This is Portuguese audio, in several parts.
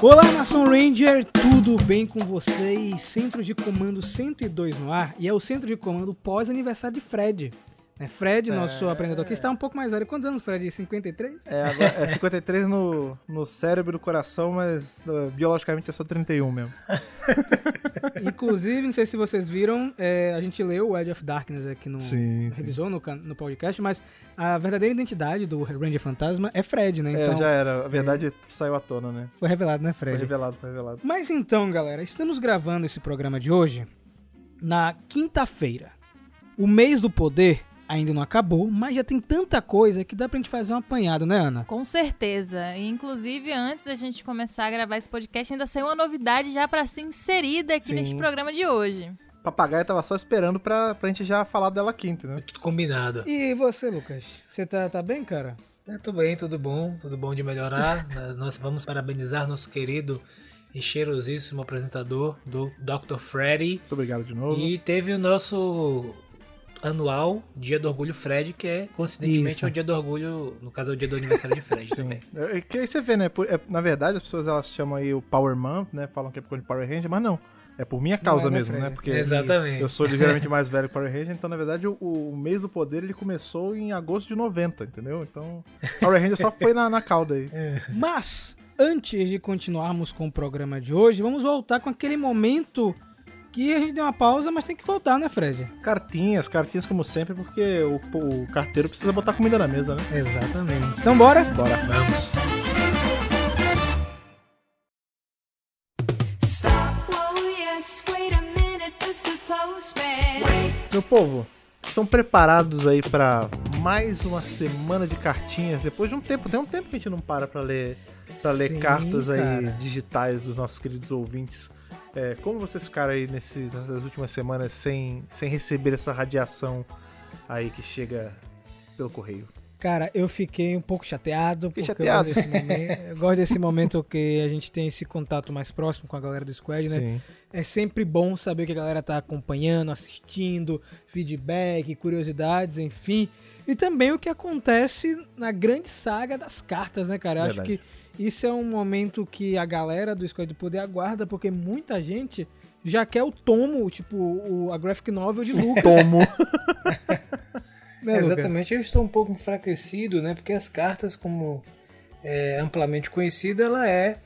Olá, Nação Ranger, tudo bem com vocês? Centro de Comando 102 no ar e é o centro de comando pós-aniversário de Fred. Né? Fred, nosso É. aprendedor aqui, está um pouco mais velho. Quantos anos, Fred? 53? É, agora, é 53 no, no cérebro e no coração, mas uh, biologicamente eu sou 31 mesmo. Inclusive, não sei se vocês viram, é, a gente leu o Edge of Darkness aqui no. Sim, sim. Revisou no, can- no podcast, mas a verdadeira identidade do Ranger Fantasma é Fred, né? Então, é, já era. A verdade saiu à tona, né? foi revelado, né, Foi Fred? revelado, foi revelado. Mas então, galera, estamos gravando esse programa de hoje na quinta-feira. O mês do poder ainda não acabou, mas já tem tanta coisa que dá pra gente fazer um apanhado, né, Ana? Com certeza. E, inclusive, antes da gente começar a gravar esse podcast, ainda saiu uma novidade já pra ser inserida aqui Sim. neste programa de hoje. Papagaio tava só esperando pra, pra gente já falar dela quinta, né? Tudo combinado. E você, Lucas? Você tá, tá bem, cara? É, tudo bem, tudo bom, tudo bom de melhorar. Nós- Nós vamos parabenizar nosso querido e cheirosíssimo apresentador do Dr. Freddy. Muito obrigado de novo. E teve o nosso anual Dia do Orgulho Fred, que é coincidentemente Isso. o dia do orgulho, no caso é o dia do aniversário de Fred também. É, que aí você vê, né? é, na verdade, as pessoas elas chamam aí o Power Month, né? Falam que é por causa de Power Ranger, mas não. É por minha causa é, né, mesmo, né? Porque Exatamente. eu sou ligeiramente mais velho que Power Ranger, então na verdade o, o mês do poder ele começou em agosto de 90, entendeu? Então Power Ranger só foi na, na cauda aí. Mas, antes de continuarmos com o programa de hoje, vamos voltar com aquele momento que a gente deu uma pausa, mas tem que voltar, né, Fred? Cartinhas, cartinhas como sempre, porque o, o carteiro precisa botar comida na mesa, né? Exatamente. Então, bora? Bora. Vamos. Postman. Meu povo, estão preparados aí pra mais uma semana de cartinhas? Depois de um tempo, tem um tempo que a gente não para pra ler, pra ler Sim, cartas aí cara. digitais dos nossos queridos ouvintes. É, como vocês ficaram aí nesse- nessas últimas semanas sem, sem receber essa radiação aí que chega pelo correio? Cara, eu fiquei um pouco chateado. Fiquei porque chateado. Eu gosto, desse momento, eu gosto desse momento que a gente tem esse contato mais próximo com a galera do Squad, né? Sim. É sempre bom saber que a galera tá acompanhando, assistindo, feedback, curiosidades, enfim. E também o que acontece na grande saga das cartas, né, cara? Eu acho que isso é um momento que a galera do Squad do Poder aguarda, porque muita gente já quer o tomo, tipo, o, a graphic novel de Lucas. Tomo. né, Lucas? Exatamente, eu estou um pouco enfraquecido, né? Porque as cartas, como é amplamente conhecida, ela é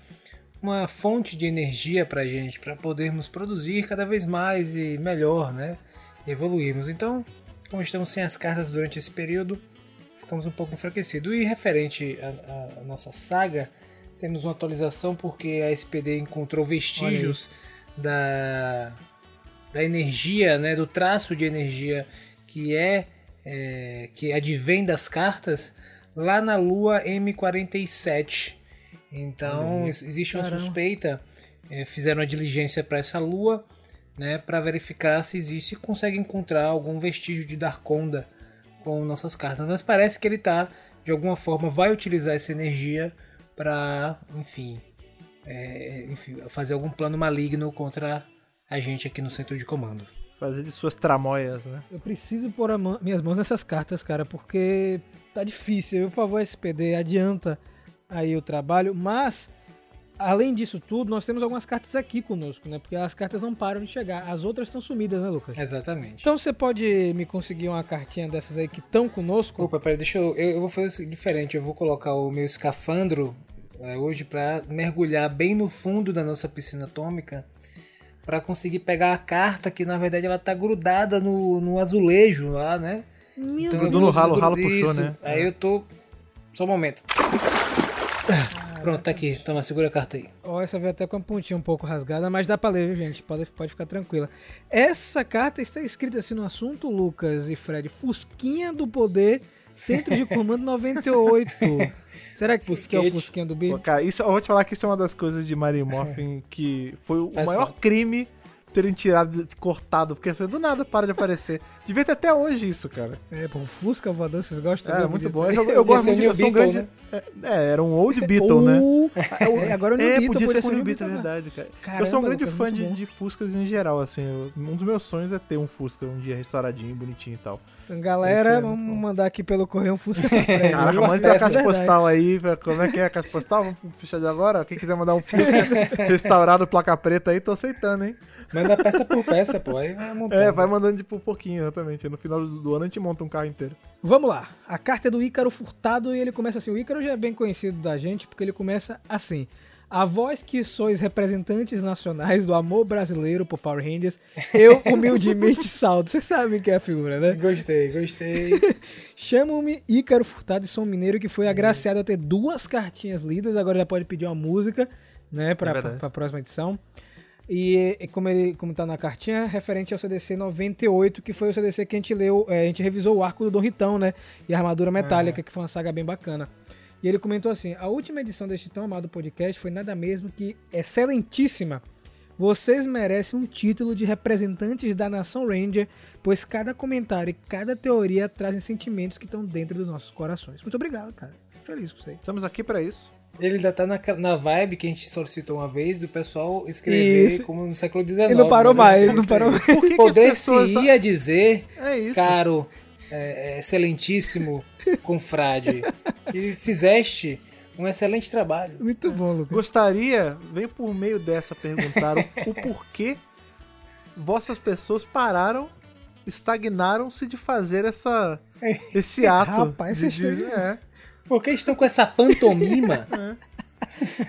uma fonte de energia para gente, para podermos produzir cada vez mais e melhor, né? Evoluirmos. Então, como estamos sem as cartas durante esse período, ficamos um pouco enfraquecidos. E referente à- nossa saga, temos uma atualização porque a SPD encontrou vestígios da, da energia, né, do traço de energia que é, é, que advém das cartas lá na Lua M47. Então ex- existe uma Caramba. suspeita, é, fizeram uma diligência para essa Lua, né, para verificar se existe e consegue encontrar algum vestígio de Darkonda com nossas cartas. Mas parece que ele tá de alguma forma vai utilizar essa energia para, enfim, é, enfim, fazer algum plano maligno contra a gente aqui no centro de comando. Fazer de suas tramóias, né? Eu preciso pôr a mão- minhas mãos nessas cartas, cara, porque tá difícil. Por favor, SPD, adianta aí o trabalho. Mas, além disso tudo, nós temos algumas cartas aqui conosco, né? Porque as cartas não param de chegar. As outras estão sumidas, né, Lucas? Exatamente. Então você pode me conseguir uma cartinha dessas aí que estão conosco? Opa, peraí, deixa eu, eu. eu vou fazer o seguinte, diferente. Eu vou colocar o meu escafandro é, hoje para mergulhar bem no fundo da nossa piscina atômica para conseguir pegar a carta que na verdade ela tá grudada no, no azulejo lá, né? Meu Então, Grudou no ralo, o ralo puxou, isso. né? Aí eu tô. Só um momento. Pronto, tá aqui. Toma, segura a carta aí. Ó, essa veio até com a pontinha um pouco rasgada, mas dá pra ler, viu, gente? Pode, pode ficar tranquila. Essa carta está escrita assim no assunto, Lucas e Fred. Fusquinha do Poder, Centro de Comando 98. Será que, que é o. Fusquinha do Pô, B? cara, isso, eu vou te falar que isso é uma das coisas de Mary Morphin que foi o Faz maior falta. crime terem tirado, cortado, porque do nada para de aparecer. Devia ter até hoje isso, cara. É, pô, o Fusca voador, vocês gostam? Era do muito disso bom. Eu, eu gosto muito, New eu sou um grande... É, era um old Beetle, né? Ou- É, agora o New É, Beetle podia ser com o o New Beetle, é né? verdade, cara. eu Caramba, sou um grande Lucas, fã de, bom. de Fuscas em geral, assim. eu- um dos meus sonhos é ter um Fusca um dia restauradinho, bonitinho e tal. Então, galera, é vamos mandar aqui pelo correio um Fusca pra. Caraca, manda a é caixa verdade. postal aí. Como é que é a caixa postal? Vamos fechar de agora? Quem quiser mandar um Fusca restaurado, placa preta aí, tô aceitando, hein? Manda peça por peça, pô. Aí vai montando. É, vai mandando tipo um pouquinho, exatamente. No final do ano a gente monta um carro inteiro. Vamos lá. A carta é do Ícaro Furtado e ele começa assim. O Ícaro já é bem conhecido da gente porque ele começa assim. A voz que sois representantes nacionais do amor brasileiro por Power Rangers, eu humildemente saldo. Vocês sabem que é a figura, né? Gostei, gostei. Chamo-me Ícaro Furtado e sou um mineiro que foi agraciado a ter duas cartinhas lidas. Agora já pode pedir uma música, né, pra, É pra, pra próxima edição. E, e como ele como tá na cartinha, referente ao CDC 98, que foi o CDC que a gente leu, é, a gente revisou o arco do Dom Ritão, né? E a armadura metálica, que foi uma saga bem bacana. E ele comentou assim: a última edição deste tão amado podcast foi nada mesmo que excelentíssima. Vocês merecem um título de representantes da Nação Ranger, pois cada comentário e cada teoria trazem sentimentos que estão dentro dos nossos corações. Muito obrigado, cara. Fico feliz com você. Estamos aqui pra isso. Ele ainda tá na, na vibe que a gente solicitou uma vez do pessoal escrever Isso. como no século XIX. Ele não parou né? mais, não parou mais. Por que, que as pessoas... Poder-se-ia dizer, É isso. caro, é, é, excelentíssimo confrade, e fizeste um excelente trabalho. Muito bom, Lucas. Gostaria, vem por meio dessa perguntar o, o porquê vossas pessoas pararam, estagnaram-se de fazer essa, esse ato. Rapaz, de, de- é. Por que estão com essa pantomima?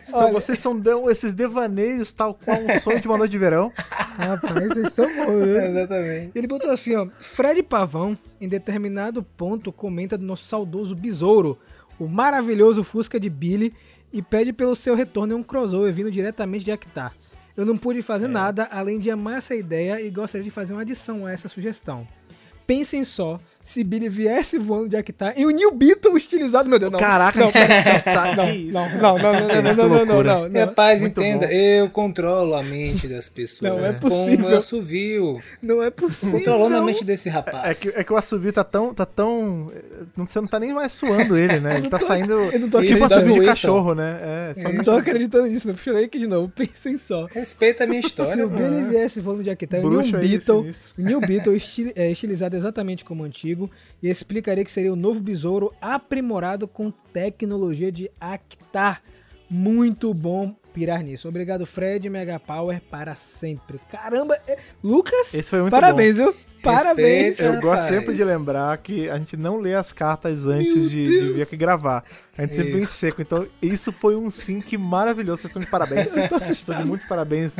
Então, Olha- vocês são de- esses devaneios tal qual um sonho de uma noite de verão. Rapaz, vocês estão bons, né? Exatamente. Ele botou assim, ó. Fred Pavão, em determinado ponto, comenta do nosso saudoso besouro, o maravilhoso Fusca de Billy, e pede pelo seu retorno em um crossover vindo diretamente de Actar. Eu não pude fazer nada além de amar essa ideia e gostaria de fazer uma adição a essa sugestão. Pensem só, se Billy viesse voando de Actar em um New Beetle estilizado, meu Deus, não. Caraca, não, tá, não, que isso? não, não, não, não, não, não, não, não, não, não, não. Rapaz, entenda, bom. eu controlo a mente das pessoas. Não é Como possível. eu assovio. Não é possível. Controlando a mente desse rapaz. É que, é que o assovio tá tão. Tá tão não, você não tá nem mais suando ele, né? Ele tá saindo. Eu não tô Tipo assovio de cachorro, né? É, só Eu não tô acreditando nisso, não. Ler aqui de novo. Pensem só. Respeita a minha Se história, o mano. Billy viesse voando de Actar, o Bruxo New aí, Beetle, o New Beetle esti- é, estilizado exatamente como o e explicaria que seria o novo besouro aprimorado com tecnologia de Actar. Muito bom pirar nisso. Obrigado, Fred Mega Power para sempre. Caramba, é- Lucas, Esse foi muito parabéns, viu? Parabéns. Respeita. Eu gosto Rapaz. sempre de lembrar que a gente não lê as cartas antes de, de vir aqui gravar. A gente sempre vem Isso. seco. Então, isso foi um sync maravilhoso. Vocês estão de parabéns. Estou de muito parabéns.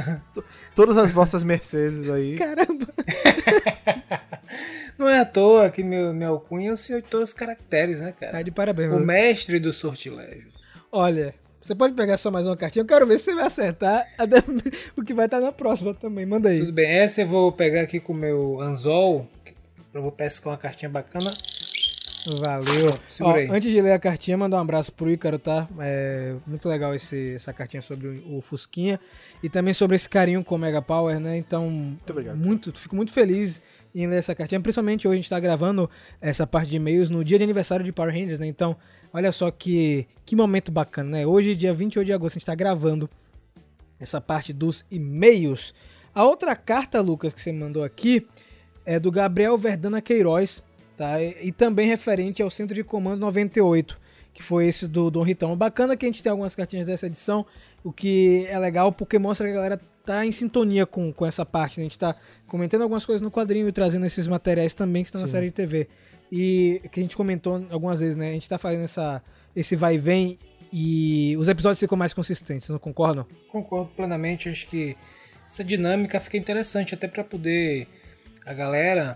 Todas as vossas mercedes aí. Caramba. Não é à toa que meu, meu alcunha é o senhor de todos os caracteres, né, Tá cara? de parabéns, O mestre dos sortilégios. Olha, você pode pegar só mais uma cartinha. Eu quero ver se você vai acertar até o que vai estar na próxima também. Manda aí. Tudo bem, essa eu vou pegar aqui com o meu anzol. Eu vou pescar uma cartinha bacana. Valeu. Segura Ó, aí. antes de ler a cartinha, mandar um abraço pro Ícaro, tá? É muito legal esse, essa cartinha sobre o, o Fusquinha e também sobre esse carinho com o Mega Power, né? Então, muito obrigado. Muito, fico muito feliz em ler essa cartinha. Principalmente hoje a gente tá gravando essa parte de e-mails no dia de aniversário de Power Rangers, né? Então, olha só que, que momento bacana, né? Hoje, dia 28 de agosto, a gente tá gravando essa parte dos e-mails. A outra carta, Lucas, que você mandou aqui é do Gabriel Verdana Queiroz, tá? E, e também referente ao Centro de Comando 98, que foi esse do Dom Ritão. Bacana que a gente tem algumas cartinhas dessa edição, o que é legal porque mostra que a galera tá em sintonia com, com essa parte, né? A gente tá comentando algumas coisas no quadrinho e trazendo esses materiais também que estão na Sim. série de TV. E que a gente comentou algumas vezes, né? A gente tá fazendo essa, esse vai e vem e os episódios ficam mais consistentes, não concordam? Concordo plenamente, acho que essa dinâmica fica interessante até pra poder a galera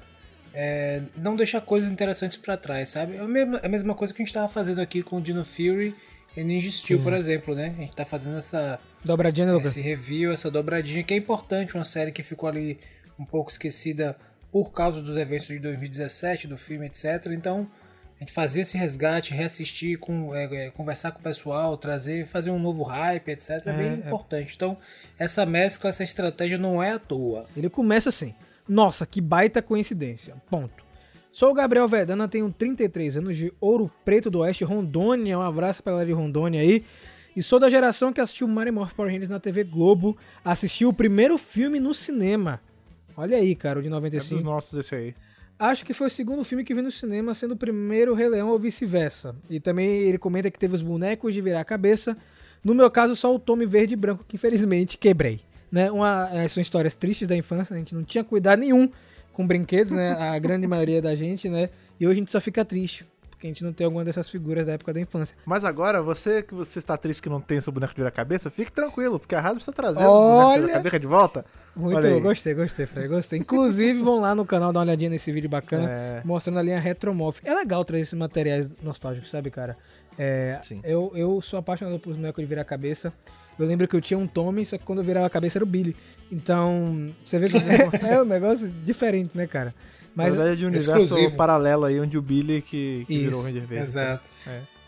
é, não deixar coisas interessantes pra trás, sabe? É a mesma, a mesma coisa que a gente tava fazendo aqui com o Dino Fury e Ninja Steel, por exemplo, né? A gente tá fazendo essa, Dobradinha, esse review, essa dobradinha, que é importante, uma série que ficou ali um pouco esquecida por causa dos eventos de 2017, do filme, etc. Então, A gente fazer esse resgate, reassistir, com, é, é, conversar com o pessoal, trazer, fazer um novo hype, etc. É, bem É, é. importante. Então, essa mescla, essa estratégia não é à toa. Ele começa assim: Nossa, que baita coincidência. Ponto. Sou o Gabriel Vedana, tenho 33 anos de Ouro Preto do Oeste, Rondônia. Um abraço pra galera de Rondônia aí. E sou da geração que assistiu Mario Morph Power Rangers na TV Globo. Assistiu o primeiro filme no cinema. Olha aí, cara, o de É dos 95. nossos esse aí. Acho que foi o segundo filme que vi no cinema, sendo o primeiro Rei Leão ou vice-versa. E também ele comenta que teve os bonecos de virar a cabeça. No meu caso, só o Tommy verde e branco, que infelizmente quebrei. Né? Uma, eh, são histórias tristes da infância, a gente não tinha cuidado nenhum com brinquedos, né? A grande maioria da gente, né? E hoje a gente só fica triste, porque a gente não tem alguma dessas figuras da época da infância. Mas agora, você que você está triste que não tem seu boneco de virar cabeça, fique tranquilo, porque a rádio precisa trazer o boneco de Olha! virar cabeça de volta. Muito, Olha aí. gostei, gostei, Fred, gostei. Inclusive, vão lá no canal dar uma olhadinha nesse vídeo bacana. É, mostrando a linha Retromorph. É legal trazer esses materiais nostálgicos, sabe, cara? É, Sim. eu, eu sou apaixonado por boneco de virar cabeça. Eu lembro que eu tinha um Tommy, só que quando eu virava a cabeça era o Billy. Então, você vê que é um negócio diferente, né, cara? Mas, na verdade, é de um universo exclusivo. paralelo aí, onde o Billy que, que virou o Isso, Ranger Verde. Exato.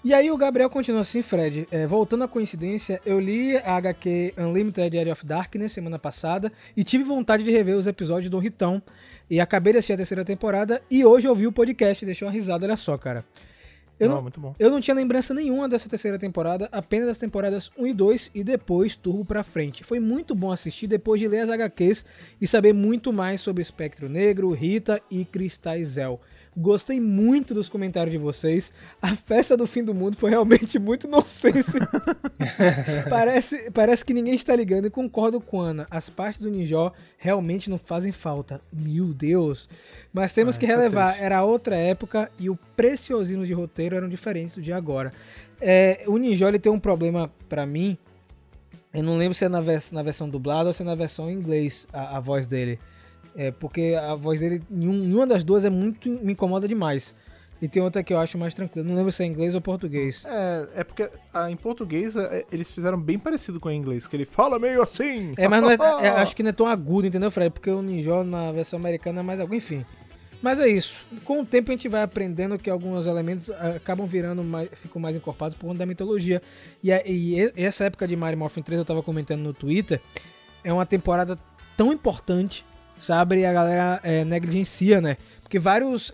e aí o Gabriel continua assim, Fred. é, voltando à coincidência, eu li a HQ Unlimited Area of Darkness semana passada e tive vontade de rever os episódios do Ritão. E acabei de assistir a terceira temporada e hoje eu ouvi o podcast e deixei uma risada, olha só, cara. Eu não, não, muito bom. Eu não tinha lembrança nenhuma dessa terceira temporada, apenas das temporadas 1 e 2 e depois Turbo pra frente. Foi muito bom assistir depois de ler as HQs e saber muito mais sobre Espectro Negro, Rita e Cristais Zel. Gostei muito dos comentários de vocês. A festa do fim do mundo foi realmente muito nonsense. parece, parece que ninguém está ligando e concordo com Ana. As partes do Ninjó realmente não fazem falta. Meu Deus. Mas temos Ah, que é relevar, triste. era outra época e o preciosismo de roteiro eram diferentes do de agora. É, o Ninjó ele tem um problema pra mim. Eu não lembro se é na, vers- na versão dublada ou se é na versão em inglês a, a voz dele. É, porque a voz dele, em, um- em uma das duas, é muito. me incomoda demais. E tem outra que eu acho mais tranquila. Não lembro se é inglês ou português. É, é porque ah, em português é, eles fizeram bem parecido com o inglês, que ele fala meio assim. É, mas não é, é, acho que não é tão agudo, entendeu, Fred? Porque o Ninjó na versão americana é mais agudo, enfim. Mas é isso. Com o tempo a gente vai aprendendo que alguns elementos ah, acabam virando mais, ficam mais encorpados por conta da mitologia. E, a- e e- essa época de Mario Morphin 3 eu tava comentando no Twitter, é uma temporada tão importante, sabe? E a galera é, negligencia, né? Porque várias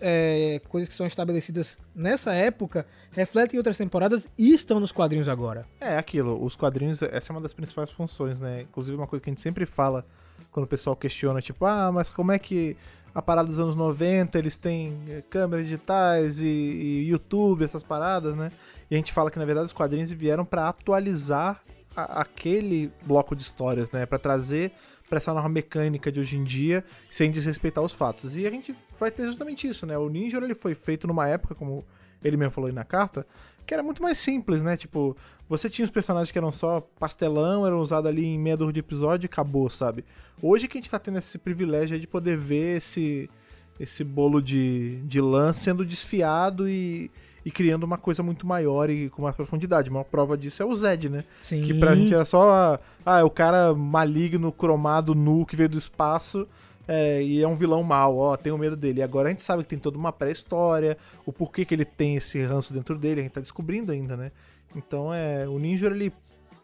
coisas que são estabelecidas nessa época refletem em outras temporadas e estão nos quadrinhos agora. É aquilo, os quadrinhos, essa é uma das principais funções, né? Inclusive uma coisa que a gente sempre fala quando o pessoal questiona, tipo, ah, mas como é que a parada dos anos 90, eles têm eh, câmeras digitais e, e YouTube, essas paradas, né? E a gente fala que na verdade os quadrinhos vieram pra atualizar a- aquele bloco de histórias, né? Pra trazer pra essa nova mecânica de hoje em dia, sem desrespeitar os fatos. E a gente vai ter justamente isso, né? O Ninja ele foi feito numa época, como ele mesmo falou aí na carta, que era muito mais simples, né? Tipo, você tinha os personagens que eram só pastelão, eram usados ali em meia dúzia de episódio e acabou, sabe? Hoje que a gente tá tendo esse privilégio aí de poder ver esse, esse bolo de, de lã sendo desfiado e, e criando uma coisa muito maior e com mais profundidade. Uma prova disso é o Zed, né? Sim. Que pra gente era só. Ah, é o cara maligno, cromado, nu, que veio do espaço. é, e é um vilão mau, ó, tenho medo dele. E agora a gente sabe que tem toda uma pré-história, o porquê que ele tem esse ranço dentro dele, a gente tá descobrindo ainda, né? Então é. O Ninja ele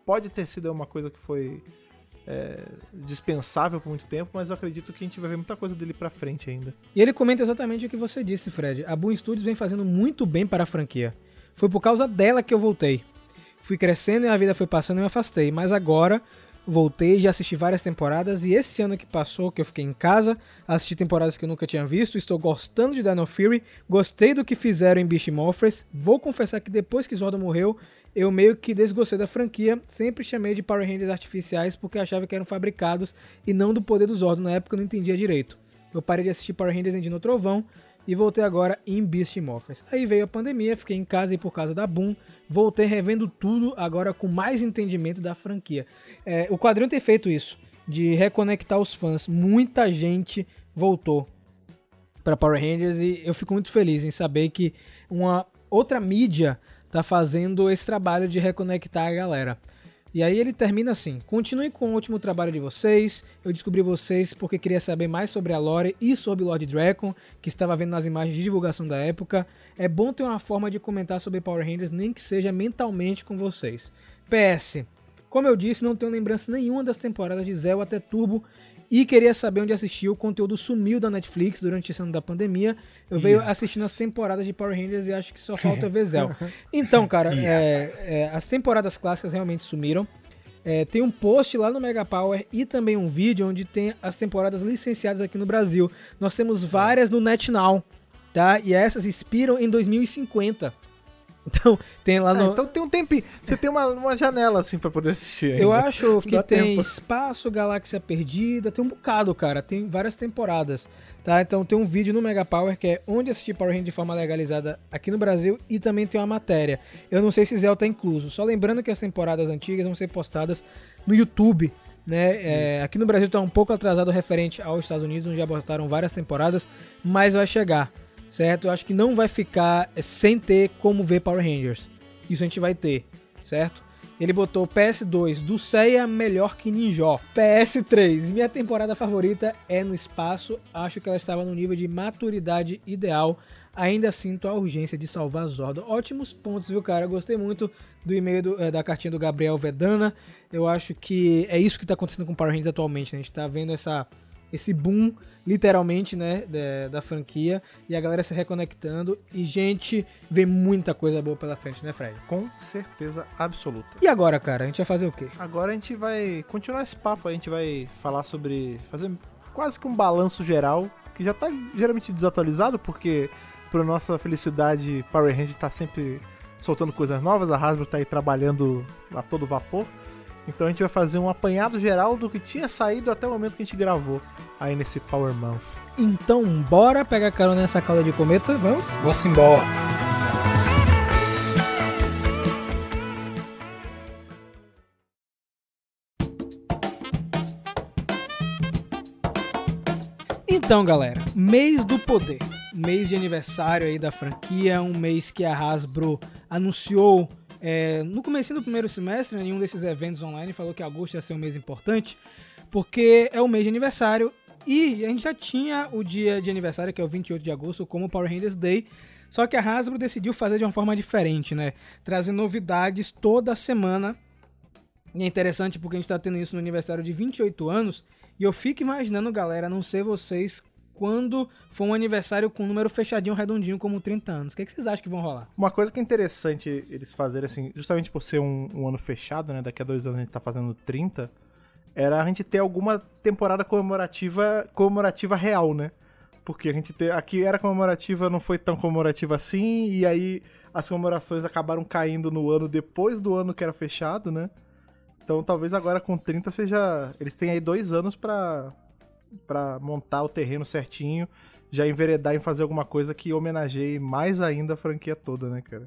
pode ter sido uma coisa que foi é, dispensável por muito tempo, mas eu acredito que a gente vai ver muita coisa dele pra frente ainda. E ele comenta exatamente o que você disse, Fred. A Boom Studios vem fazendo muito bem para a franquia. Foi por causa dela que eu voltei. Fui crescendo e a vida foi passando e me afastei. Mas agora voltei, já assisti várias temporadas e esse ano que passou, que eu fiquei em casa, assisti temporadas que eu nunca tinha visto, estou gostando de Dino Fury, gostei do que fizeram em Beast Morphers. Vou confessar que depois que Zordon morreu, eu meio que desgostei da franquia, sempre chamei de Power Rangers artificiais porque achava que eram fabricados e não do poder do Zordon, na época eu não entendia direito. Eu parei de assistir Power Rangers em Dino Trovão e voltei agora em Beast Morphers. Aí veio a pandemia, fiquei em casa e por causa da Boom, voltei revendo tudo agora com mais entendimento da franquia. É, o quadrinho tem feito isso, de reconectar os fãs. Muita gente voltou para Power Rangers e eu fico muito feliz em saber que uma outra mídia tá fazendo esse trabalho de reconectar a galera. E aí ele termina assim: Continue com o último trabalho de vocês. Eu descobri vocês porque queria saber mais sobre a lore e sobre Lord Dragon, que estava vendo nas imagens de divulgação da época. É bom ter uma forma de comentar sobre Power Rangers, nem que seja mentalmente com vocês. PS. Como eu disse, não tenho lembrança nenhuma das temporadas de Zell até Turbo e queria saber onde assistir. O conteúdo sumiu da Netflix durante esse ano da pandemia. Eu venho assistindo as temporadas de Power Rangers e acho que só falta ver Zell. Então, cara, é, é, as temporadas clássicas realmente sumiram. É, tem um post lá no Mega Power e também um vídeo onde tem as temporadas licenciadas aqui no Brasil. Nós temos várias no NetNow, tá? E essas expiram em 2050. Então, tem lá Ah, no. então tem um tempinho. Você tem uma, uma janela assim pra poder assistir. Eu ainda. acho que Dá tem tempo. Espaço, Galáxia Perdida, tem um bocado, cara. Tem várias temporadas, tá? Então tem um vídeo no Mega Power que é onde assistir Power Rangers de forma legalizada aqui no Brasil e também tem uma matéria. Eu não sei se Zell tá incluso. Só lembrando que as temporadas antigas vão ser postadas no YouTube, né? É, aqui no Brasil tá um pouco atrasado referente aos Estados Unidos, onde já postaram várias temporadas, mas vai chegar, certo? Eu acho que não vai ficar é, sem ter como ver Power Rangers. Isso a gente vai ter, certo? Ele botou PS2, do Seiya melhor que Ninja. PS3, minha temporada favorita é no espaço. Acho que ela estava no nível de maturidade ideal. Ainda sinto a urgência de salvar Zordon. Ótimos pontos, viu, cara? Gostei muito do e-mail eh, da cartinha do Gabriel Vedana. Eu acho que é isso que está acontecendo com Power Rangers atualmente. Né? A gente tá vendo essa, esse boom, literalmente, né, da, da franquia. E a galera se reconectando. E, gente, vem muita coisa boa pela frente, né, Fred? Com certeza absoluta. E agora, cara? A gente vai fazer o quê? Agora a gente vai continuar esse papo, a gente vai falar sobre. fazer quase que um balanço geral, que já tá geralmente desatualizado, porque, por nossa felicidade, Power Rangers tá sempre soltando coisas novas, a Hasbro tá aí trabalhando a todo vapor. Então a gente vai fazer um apanhado geral do que tinha saído até o momento que a gente gravou aí nesse Power Month. Então, bora pegar carona nessa cauda de cometa? Vamos? Vou-se embora. Então, galera, mês do poder. Mês de aniversário aí da franquia, um mês que a Hasbro anunciou é, no começo do primeiro semestre, né, em um desses eventos online, falou que agosto ia ser um mês importante, porque é o mês de aniversário e a gente já tinha o dia de aniversário, que é o 28 de agosto, como Power Rangers Day, só que a Hasbro decidiu fazer de uma forma diferente, né? Trazer novidades toda semana e é interessante porque a gente tá tendo isso no aniversário de 28 anos. E eu fico imaginando, galera, não sei vocês, quando for um aniversário com um número fechadinho, redondinho, como 30 anos. O que, é que vocês acham que vão rolar? Uma coisa que é interessante eles fazerem, assim, justamente por ser um, um ano fechado, né? Daqui a dois anos a gente tá fazendo 30, era a gente ter alguma temporada comemorativa, comemorativa real, né? Porque a gente ter, aqui era comemorativa, não foi tão comemorativa assim, e aí as comemorações acabaram caindo no ano depois do ano que era fechado, né? Então talvez agora com 30 seja. Eles têm aí dois anos pra, pra montar o terreno certinho, já enveredar em fazer alguma coisa que homenageie mais ainda a franquia toda, né, cara?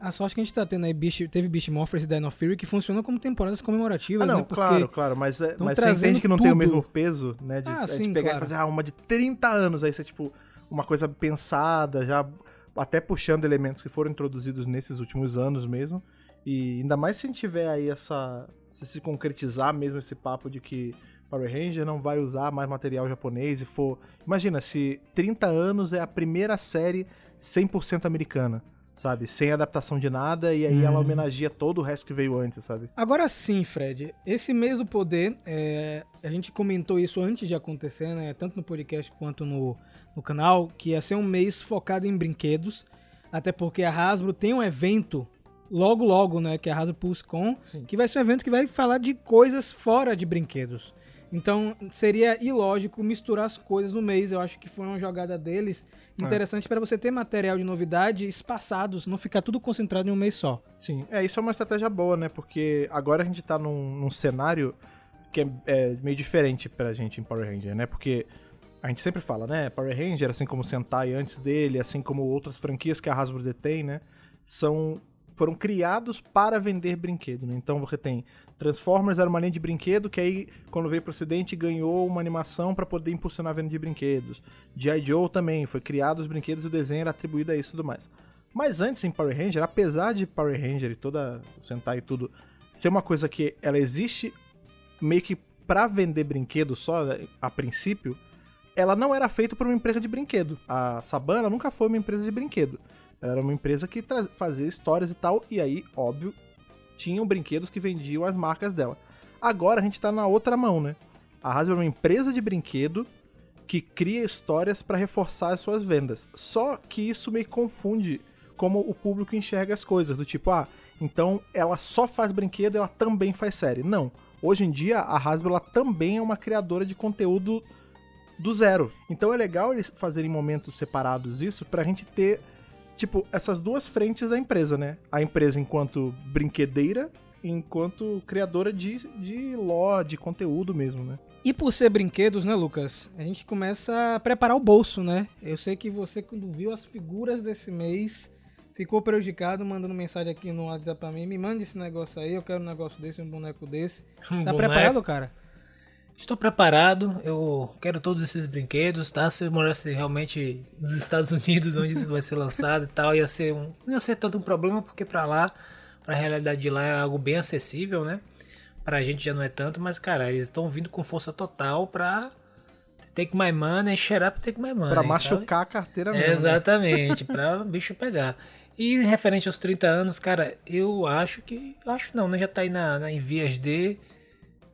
A sorte que a gente tá tendo aí, Beast, teve Beast Morphers e Dino Fury, que funcionam como temporadas comemorativas, Ah, não, né? Porque claro, claro, mas, é, mas você entende que não tem o tudo. mesmo peso, né? De Ah, gente sim, pegar claro. e fazer ah, uma de 30 anos, aí você, tipo, uma coisa pensada, já até puxando elementos que foram introduzidos nesses últimos anos mesmo. E ainda mais se a gente tiver aí essa. Se se concretizar mesmo esse papo de que Power Ranger não vai usar mais material japonês e for. Imagina, se 30 anos é a primeira série 100% americana, sabe? Sem adaptação de nada, e aí ela Uhum. homenageia todo o resto que veio antes, sabe? Agora sim, Fred, esse mês do poder, é, a gente comentou isso antes de acontecer, né? Tanto no podcast quanto no, no canal, que ia ser um mês focado em brinquedos. Até porque a Hasbro tem um evento logo logo, né? Que é a Hasbro PulseCon, Sim. que vai ser um evento que vai falar de coisas fora de brinquedos. Então seria ilógico misturar as coisas no mês. Eu acho que foi uma jogada deles É. interessante para você ter material de novidade espaçados, não ficar tudo concentrado em um mês só. Sim, é, isso é uma estratégia boa, né? Porque agora a gente tá num, num cenário que é, é meio diferente pra gente em Power Ranger, né? Porque a gente sempre fala, né? Power Ranger, assim como o Sentai antes dele, assim como outras franquias que a Hasbro detém, né? São, foram criados para vender brinquedo, né? Então você tem Transformers era uma linha de brinquedo que aí, quando veio pro ocidente, ganhou uma animação para poder impulsionar a venda de brinquedos. G.I. Joe também, foi criado os brinquedos e o desenho era atribuído a isso e tudo mais. Mas antes em Power Ranger, apesar de Power Ranger e toda o Sentai e tudo ser uma coisa que ela existe meio que pra vender brinquedo só, né, a princípio, ela não era feita por uma empresa de brinquedo. A Sabana nunca foi uma empresa de brinquedo. Era uma empresa que fazia histórias e tal, e aí, óbvio, tinham brinquedos que vendiam as marcas dela. Agora a gente tá na outra mão, né? A Hasbro é uma empresa de brinquedo que cria histórias pra reforçar as suas vendas. Só que isso que confunde como o público enxerga as coisas, do tipo, ah, então ela só faz brinquedo, ela também faz série. Não. Hoje em dia a Hasbro ela também é uma criadora de conteúdo do zero. Então é legal eles fazerem momentos separados isso pra gente ter tipo essas duas frentes da empresa, né? A empresa enquanto brinquedeira e enquanto criadora de, de lore, de conteúdo mesmo, né? E por ser brinquedos, né, Lucas? A gente começa a preparar o bolso, né? Eu sei que você, quando viu as figuras desse mês, ficou prejudicado, mandando mensagem aqui no WhatsApp pra mim. Me manda esse negócio aí, eu quero um negócio desse, um boneco desse. Um Tá boneco. preparado, cara? Estou preparado, eu quero todos esses brinquedos, tá? Se eu morasse realmente nos Estados Unidos, onde isso vai ser lançado e tal, ia ser um. Não ia ser tanto um problema, porque pra lá, pra realidade de lá é algo bem acessível, né? Pra gente já não é tanto, mas cara, eles estão vindo com força total pra take my money, shut up, take my money. Pra sabe? machucar a carteira mesmo. né? Exatamente, pra bicho pegar. E referente aos 30 anos, cara, eu acho que. Acho não, né? Já tá aí na, na, em vias de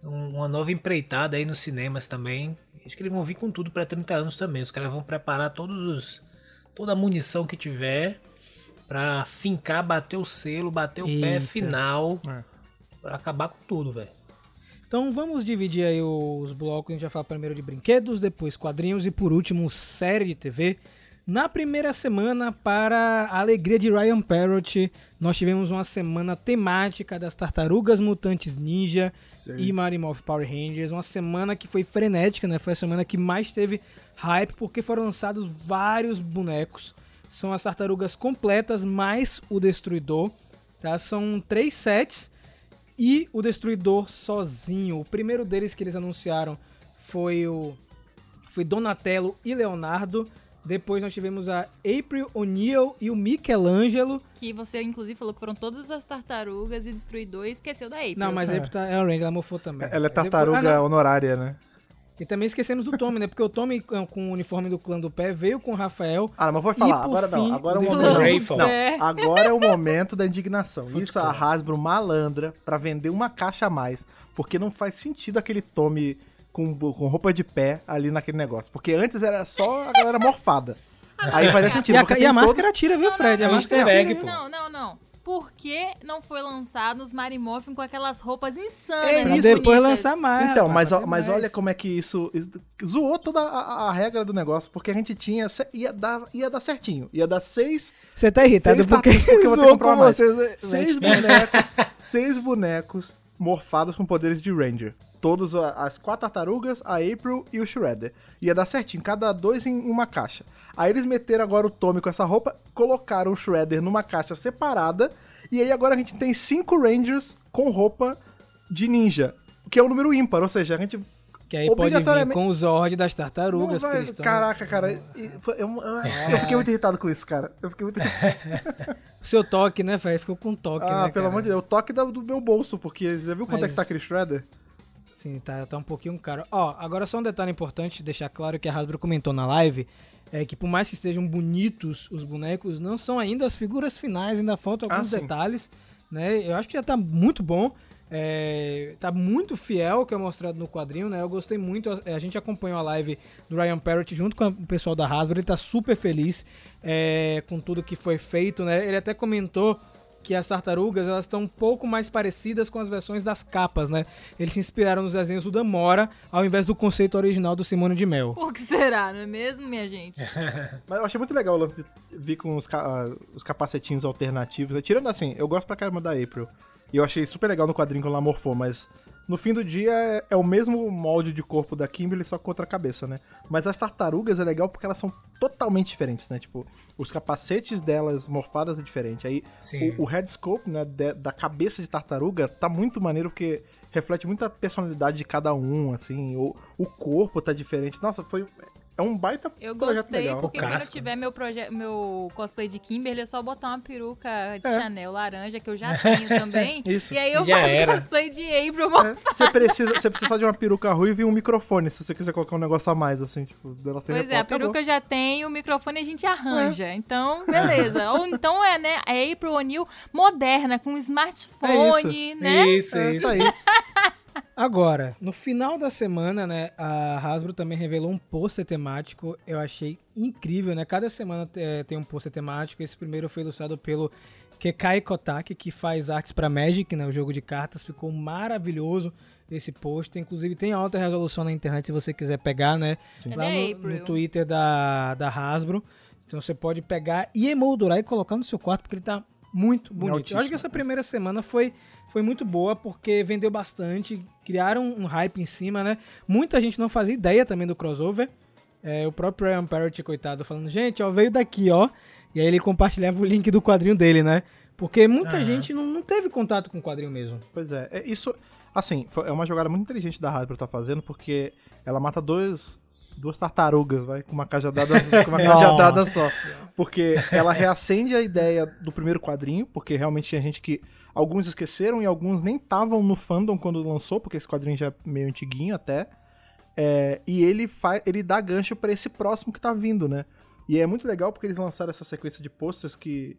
uma nova empreitada aí nos cinemas também. Acho que eles vão vir com tudo pra 30 anos também. Os caras vão preparar todos os. toda a munição que tiver pra fincar, bater o selo, bater o pé Eita. final. É. Pra acabar com tudo, velho. Então vamos dividir aí os blocos. A gente vai falar primeiro de brinquedos, depois quadrinhos e por último série de TV. Na primeira semana, para a alegria de Ryan Parrott, nós tivemos uma semana temática das Tartarugas Mutantes Ninja e Mighty Morphin Power Rangers. Uma semana que foi frenética, né? Foi a semana que mais teve hype, porque foram lançados vários bonecos. São as tartarugas completas, mais o Destruidor. Tá? São três sets e o Destruidor sozinho. O primeiro deles que eles anunciaram foi o foi Donatello e Leonardo. Depois nós tivemos a April O'Neil e o Michelangelo. Que você, inclusive, falou que foram todas as tartarugas e destruidor e esqueceu da April. Não, mas a É. April tá, é a Ranger, ela mofou também. Ela é Depois- tartaruga Ah, honorária, né? E também esquecemos do Tommy, né? Porque o Tommy com com o uniforme do clã do pé veio com o Rafael. Ah, mas vou falar, agora fim, não. Agora é o momento. Não, É. agora é o momento da indignação. Foot Isso a. Hasbro malandra pra vender uma caixa a mais. Porque não faz sentido aquele Tommy com, com roupa de pé ali naquele negócio. Porque antes era só a galera morfada. Aí fazia sentido. E a, e a todo- máscara tira, viu, Fred? não, a não, máscara egg, tira, pô. Não, não, não. Por que não foi lançado os Marimorphin com aquelas roupas insanas? É isso. depois lançar mais. Então, mas, ó- ter mas olha como é que isso, isso zoou toda a, a regra do negócio, porque a gente tinha, ia dar, ia dar certinho, ia dar seis, Você tá irritado Seis porque, eu vou ter que comprar com mais. vocês. seis bonecos, seis bonecos morfados com poderes de Ranger. Todos as quatro tartarugas, a April e o Shredder. Ia dar certinho, cada dois em uma caixa. Aí eles meteram agora o Tommy com essa roupa, colocaram o Shredder numa caixa separada, e aí agora a gente tem cinco Rangers com roupa de ninja, que é um número ímpar, ou seja, a gente Que aí pode vir Obrigatoriamente- com o Zord das Não tartarugas. vai- porque eles tão- Caraca, cara. Eu, eu- eu fiquei muito irritado com isso, cara. Eu fiquei muito irritado. O seu toque, né, Fred? Ficou com toque, Ah, né, pelo amor de Deus. O toque do meu bolso, porque você viu quanto é Mas- que tá aquele Shredder? Sim, tá, tá um pouquinho caro. Ó, agora só um detalhe importante, deixar claro que a Hasbro comentou na live, é que por mais que estejam bonitos os bonecos, não são ainda as figuras finais, ainda faltam alguns Ah, detalhes, né? Eu acho que já tá muito bom, é, tá muito fiel ao que é mostrado no quadrinho, né? Eu gostei muito, a, a gente acompanhou a live do Ryan Parrott junto com o pessoal da Hasbro, ele tá super feliz é, com tudo que foi feito, né? Ele até comentou que as tartarugas elas estão um pouco mais parecidas com as versões das capas, né? Eles se inspiraram nos desenhos do Damora, ao invés do conceito original do Simone de Mel. Por que será, não é mesmo, minha gente? Mas eu achei muito legal o lance de vir com os, ca- ah, os capacetinhos alternativos. né? Tirando assim, eu gosto pra caramba da April. E eu achei super legal no quadrinho quando ela morfou, mas no fim do dia é, é o mesmo molde de corpo da Kimberly, só com outra cabeça, né? Mas as tartarugas é legal porque elas são totalmente diferentes, né? Tipo, os capacetes delas morfadas é diferente. Aí o, o head scope, né, de- da cabeça de tartaruga tá muito maneiro porque reflete muita personalidade de cada um, assim. O, o corpo tá diferente. Nossa, foi. É um baita Eu projeto gostei, legal. porque quando eu tiver meu, meu cosplay de Kimberly, é só botar uma peruca de É. Chanel laranja, que eu já tenho também. Isso. E aí eu Já faço era. cosplay de April. É, Você precisa, você precisa de uma peruca ruiva e um microfone, se você quiser colocar um negócio a mais, assim, tipo, dela sem Pois é, a peruca eu já tenho, o microfone a gente arranja. Então, beleza. Ou então é, né, a April O'Neil moderna, com smartphone, né? Isso, É, isso. tá aí. Agora, no final da semana, né, a Hasbro também revelou um pôster temático. Eu achei incrível, né? Cada semana é, tem um pôster temático. Esse primeiro foi ilustrado pelo Kekai Kotaki, que faz artes para Magic, né, o jogo de cartas. Ficou maravilhoso esse pôster. Inclusive tem alta resolução na internet se você quiser pegar, né? Cadê Lá a no, no Twitter da, da Hasbro. Então você pode pegar e emoldurar e colocar no seu quarto, porque ele tá muito bonito. Eu acho que essa primeira semana foi, foi muito boa, porque vendeu bastante, criaram um hype em cima, né? Muita gente não fazia ideia também do crossover. É, o próprio Ryan Parrott, coitado, falando, gente, ó, veio daqui, ó. E aí ele compartilhava o link do quadrinho dele, né? Porque muita Aham. gente não, não teve contato com o quadrinho mesmo. Pois é, é, isso, assim, é uma jogada muito inteligente da Hasbro tá fazendo, porque ela mata dois, duas tartarugas, vai, com uma cajadada, com uma cajadada só. Porque ela reacende a ideia do primeiro quadrinho, porque realmente tinha gente que alguns esqueceram e alguns nem estavam no fandom quando lançou, porque esse quadrinho já é meio antiguinho até. É, e ele, faz, ele dá gancho pra esse próximo que tá vindo, né? E é muito legal porque eles lançaram essa sequência de posters que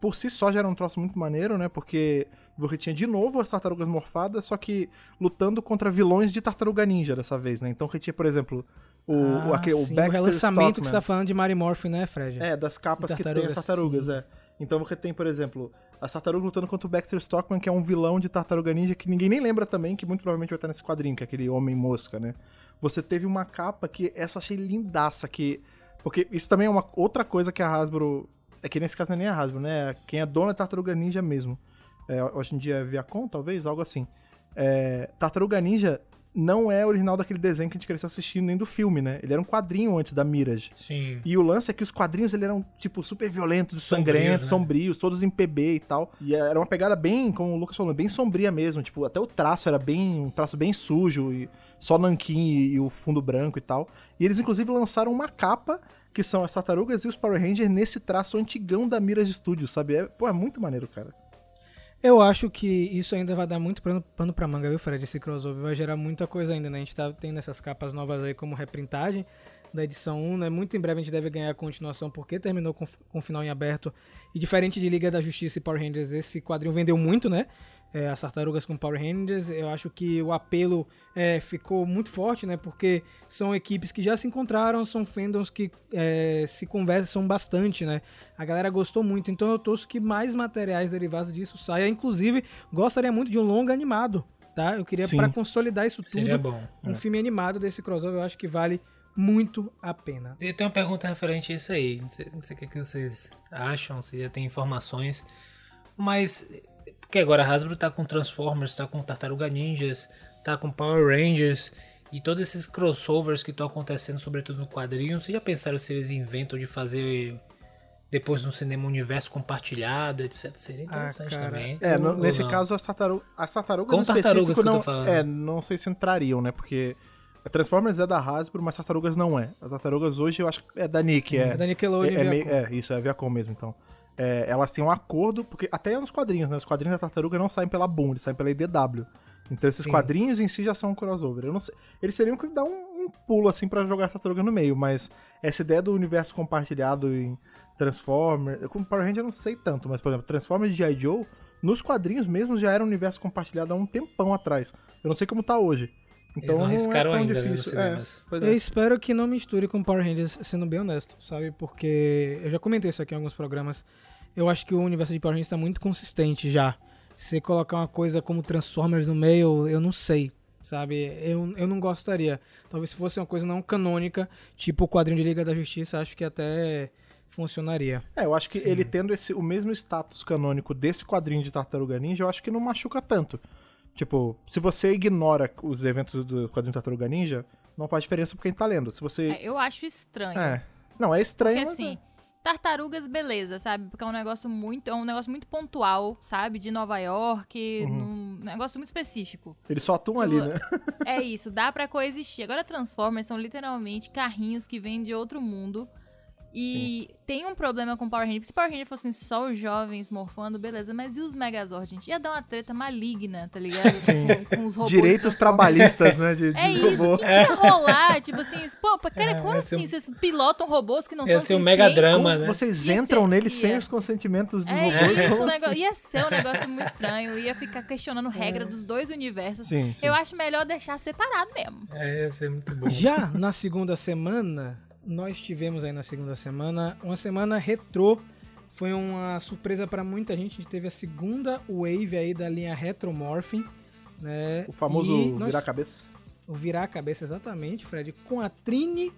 por si só já era um troço muito maneiro, né? Porque você tinha de novo as tartarugas morfadas, só que lutando contra vilões de tartaruga ninja dessa vez, né? Então você tinha, por exemplo, o, o, Ah, aquele, o sim, Baxter relançamento que Stockman. você tá falando de Mary Morphin, né, Fred? É, das capas que tem as tartarugas, sim. é. Então você tem, por exemplo, as tartarugas lutando contra o Baxter Stockman, que é um vilão de tartaruga ninja que ninguém nem lembra também, que muito provavelmente vai estar nesse quadrinho, que é aquele homem mosca, né? Você teve uma capa que essa eu achei lindaça, que. Porque isso também é uma outra coisa que a Hasbro. É que nesse caso não é nem a Hasbro, né? Quem é dona é Tartaruga Ninja mesmo. É, hoje em dia é Viacom, talvez, algo assim. É, Tartaruga Ninja não é original daquele desenho que a gente cresceu assistindo, nem do filme, né? Ele era um quadrinho antes da Mirage. Sim. E o lance é que os quadrinhos eles eram, tipo, super violentos, Sombrios, sangrentos, né? sombrios, todos em PB e tal. E era uma pegada bem, como o Lucas falou, bem sombria mesmo. Tipo, até o traço era bem. um traço bem sujo, e só nanquim e, e o fundo branco e tal. E eles, inclusive, lançaram uma capa, que são as tartarugas e os Power Rangers, nesse traço antigão da Mirage Studios, sabe? É, pô, é muito maneiro, cara. Eu acho que isso ainda vai dar muito pano, pra manga, viu, Fred? Esse crossover vai gerar muita coisa ainda, né? A gente tá tendo essas capas novas aí como reprintagem da edição 1, né? Muito em breve a gente deve ganhar a continuação porque terminou com, com final em aberto. E diferente de Liga da Justiça e Power Rangers, esse quadrinho vendeu muito, né? É, as tartarugas com Power Rangers, eu acho que o apelo é, ficou muito forte, né? Porque são equipes que já se encontraram, são fandoms que é, se conversam bastante, né? A galera gostou muito, então eu torço que mais materiais derivados disso saia. Inclusive, gostaria muito de um longa animado, tá? Eu queria, para consolidar isso tudo, Seria bom. um filme animado desse crossover, eu acho que vale muito a pena. Eu tenho uma pergunta referente a isso aí. Não sei, não sei o que, que vocês acham, se já tem informações. Mas. Porque agora a Hasbro tá com Transformers, tá com Tartaruga Ninjas, tá com Power Rangers. E todos esses crossovers que estão acontecendo, sobretudo no quadrinho. Vocês já pensaram se eles inventam de fazer depois no cinema um universo compartilhado, etc? Seria interessante cara. também. É, no- nesse não? caso, as, tartaru as tartarugas Com tartarugas que eu tô não, falando. É, não sei se entrariam, né? Porque Transformers é da Hasbro, mas tartarugas não é. As tartarugas hoje eu acho que é da Nick, é. É da Nickelodeon É, é, meio- é, isso, é a Viacom mesmo, então. É, elas têm um acordo, porque até nos quadrinhos, né? Os quadrinhos da tartaruga não saem pela Boom, eles saem pela IDW. Então esses Sim. quadrinhos em si já são um crossover. Eu não sei. Eles teriam que dar um, um pulo assim pra jogar a tartaruga no meio, mas essa ideia do universo compartilhado em Transformers. Com Power Ranger eu não sei tanto, mas por exemplo, Transformers de G.I. Joe, nos quadrinhos mesmo já era um universo compartilhado há um tempão atrás. Eu não sei como tá hoje. Então Eles não arriscaram é tão ainda, né, difícil. É, cinemas. pois Eu é. espero que não misture com Power Rangers, sendo bem honesto, sabe? Porque eu já comentei isso aqui em alguns programas. Eu acho que o universo de Power Rangers está muito consistente já. Se colocar uma coisa como Transformers no meio, eu não sei, sabe? Eu, eu não gostaria. Talvez se fosse uma coisa não canônica, tipo o quadrinho de Liga da Justiça, acho que até funcionaria. É, eu acho que Sim. ele tendo esse, o mesmo status canônico desse quadrinho de Tartaruga Ninja, eu acho que não machuca tanto. Tipo, se você ignora os eventos do quadrinho Tartaruga Ninja, não faz diferença pra quem tá lendo. Se você. É, eu acho estranho. É. Não, é estranho, Porque mas assim, Tartarugas, beleza, sabe? Porque é um negócio muito, é um negócio muito pontual, sabe? De Nova York, Uhum. num negócio muito específico. Eles só atuam Tipo, ali, né? É isso, dá pra coexistir. Agora Transformers são literalmente carrinhos que vêm de outro mundo. E tem um problema com Power Ranger. porque Se Power Ranger fossem só os jovens morfando, beleza. Mas e os Megazord, gente? Ia dar uma treta maligna, tá ligado? Com, com os robôs Direitos trabalhistas, né? De, de É isso, robô. o que, que ia rolar? Tipo assim, pô, cara, É, como ia ser assim? um- Vocês pilotam robôs que não Ia são ser um sencientes? mega drama, Como né? Vocês Ia entram ser- nele ia. sem os consentimentos dos É robôs. isso, um assim? negócio, ia ser um negócio muito estranho. Ia ficar questionando regra dos dois universos. Sim, sim. Eu acho melhor deixar separado mesmo. É, ia ser muito bom. Já na segunda semana, nós tivemos aí na segunda semana uma semana retrô. Foi uma surpresa para muita gente. A gente teve a segunda wave aí da linha Retromorphin, né? O famoso nós- virar a cabeça. O virar a cabeça, exatamente, Fred. Com a Trini,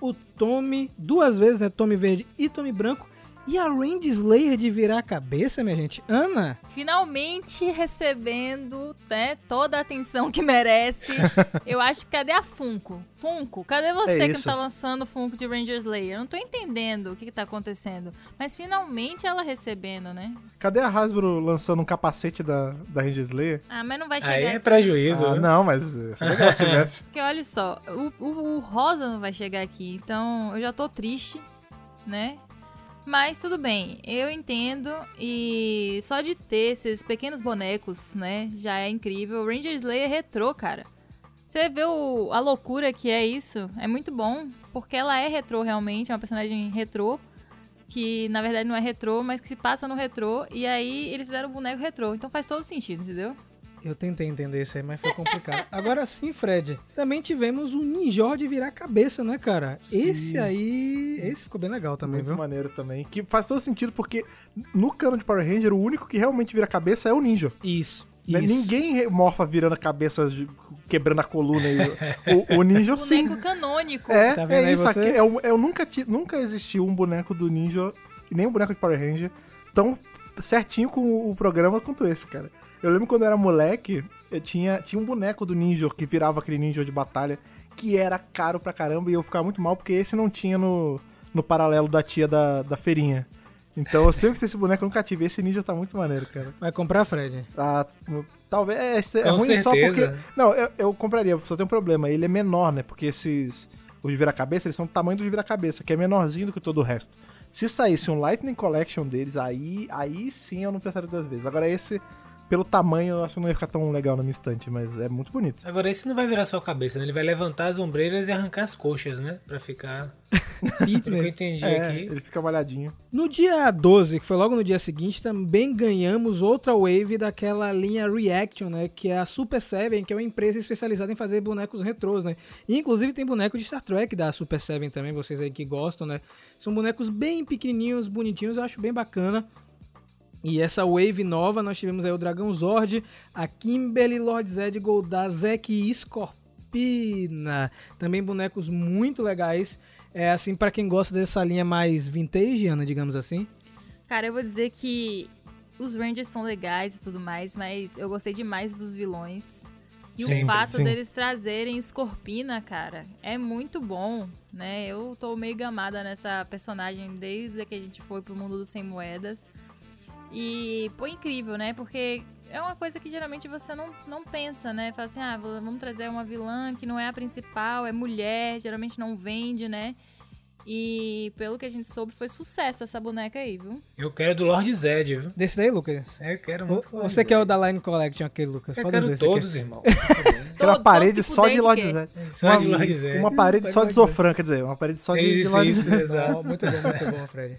o Tommy, duas vezes, né? Tommy verde e Tommy branco. E a Range Slayer de virar a cabeça, minha gente. Ana, Finalmente recebendo né, toda a atenção que merece. Eu acho que cadê a Funko? Funko, cadê você É que não tá lançando Funko de Ranger Slayer? Eu não tô entendendo o que, que tá acontecendo. Mas finalmente ela recebendo, né? Cadê a Hasbro lançando um capacete da, da Ranger Slayer? Ah, mas não vai chegar. Aí é aqui. prejuízo, Ah, né? não, mas seria legal se tivesse. Porque olha só, o, o- o Rosa não vai chegar aqui, então eu já tô triste, né? Mas tudo bem, eu entendo e só de ter esses pequenos bonecos, né, já é incrível. Ranger Slayer retrô, cara. Você vê o- a loucura que é isso? É muito bom, porque ela é retrô realmente, é uma personagem retrô, que na verdade não é retrô, mas que se passa no retrô, e aí eles fizeram o boneco retrô, então faz todo sentido, entendeu? Eu tentei entender isso aí, mas foi complicado. Agora sim, Fred. Também tivemos o Ninjor de virar cabeça, né, cara? Sim. Esse aí. Esse ficou bem legal também, Muito viu? maneiro também. Que faz todo sentido, porque no cano de Power Ranger, o único que realmente vira a cabeça é o Ninja. Isso. Né? isso. Ninguém morfa virando a cabeça, de- quebrando a coluna. E o, o, o Ninja, sim. Boneco canônico. É, Tá vendo é isso. Aqui, eu, eu nunca, nunca existiu um boneco do Ninja, e nem um boneco de Power Ranger, tão certinho com o programa quanto esse, cara. Eu lembro quando eu era moleque, eu tinha, tinha um boneco do Ninja que virava aquele Ninja de batalha, que era caro pra caramba, e eu ficava muito mal, porque esse não tinha no, no paralelo da tia da, da feirinha. Então eu sempre que esse boneco eu nunca tive. Esse Ninja tá muito maneiro, cara. Vai comprar, Fred? Ah, talvez. É, é Com ruim só porque. certeza. Não, eu, eu compraria, só tem um problema. Ele é menor, né? Porque esses. Os de vira-cabeça, eles são do tamanho do de vira-cabeça, que é menorzinho do que todo o resto. Se saísse um Lightning Collection deles, aí, aí sim eu não pensaria duas vezes. Agora esse, pelo tamanho, eu acho que não ia ficar tão legal na minha estante, mas é muito bonito. Agora esse não vai virar só a cabeça, né? Ele vai levantar as ombreiras e arrancar as coxas, né? Pra ficar. Pelo eu entendi É, aqui. ele fica malhadinho. No dia 12, que foi logo no dia seguinte, também ganhamos outra wave daquela linha Reaction, né? Que é a Super Seven, que é uma empresa especializada em fazer bonecos retrôs, né? E, inclusive tem boneco de Star Trek da Super Seven também, vocês aí que gostam, né? São bonecos bem pequenininhos, bonitinhos, eu acho bem bacana. E essa wave nova, nós tivemos aí o Dragão Zord, a Kimberly Lord Zed Goldazek e Scorpina. Também bonecos muito legais. É assim, pra quem gosta dessa linha mais vintage, Ana, digamos assim. Cara, eu vou dizer que os Rangers são legais e tudo mais, mas eu gostei demais dos vilões. E Sempre, o fato sim. deles trazerem Scorpina, cara, é muito bom, né? Eu tô meio gamada nessa personagem desde que a gente foi pro mundo dos sem moedas. E, pô, incrível, né? Porque é uma coisa que geralmente você não, não pensa, né? Fala assim, ah, vamos trazer uma vilã que não é a principal, é mulher, geralmente não vende, né? E pelo que a gente soube, foi sucesso essa boneca aí, viu? Eu quero do Lord Zed, viu? Desse daí, Lucas? É, eu quero O- muito Lord Você quer o da Line Collection, aquele, Lucas? Eu Pode quero dizer, você todos, irmão. Aquela Todo- parede todo tipo só de Lord Zed. Só de Lord Zed. Uma parede Só de Zofran, quer dizer, uma parede só de, É Lord Zed. exato. Muito bom, muito bom, Fred.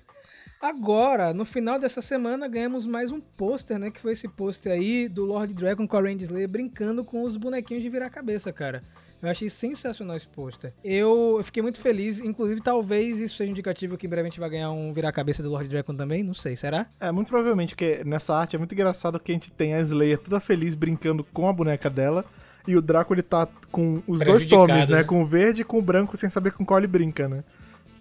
Agora, no final dessa semana, ganhamos mais um pôster, né? Que foi esse pôster aí do Lord Dragon com a Range Slayer brincando com os bonequinhos de virar cabeça, cara. Eu achei sensacional esse pôster. Eu, eu fiquei muito feliz, inclusive talvez isso seja indicativo que em breve a gente vai ganhar um virar cabeça do Lord Dragon também, não sei, será? É, muito provavelmente, porque nessa arte é muito engraçado que a gente tem a Slayer toda feliz brincando com a boneca dela. E o Draco ele tá com os dois tomes, né? né? Com o verde e com o branco, sem saber com qual ele brinca, né?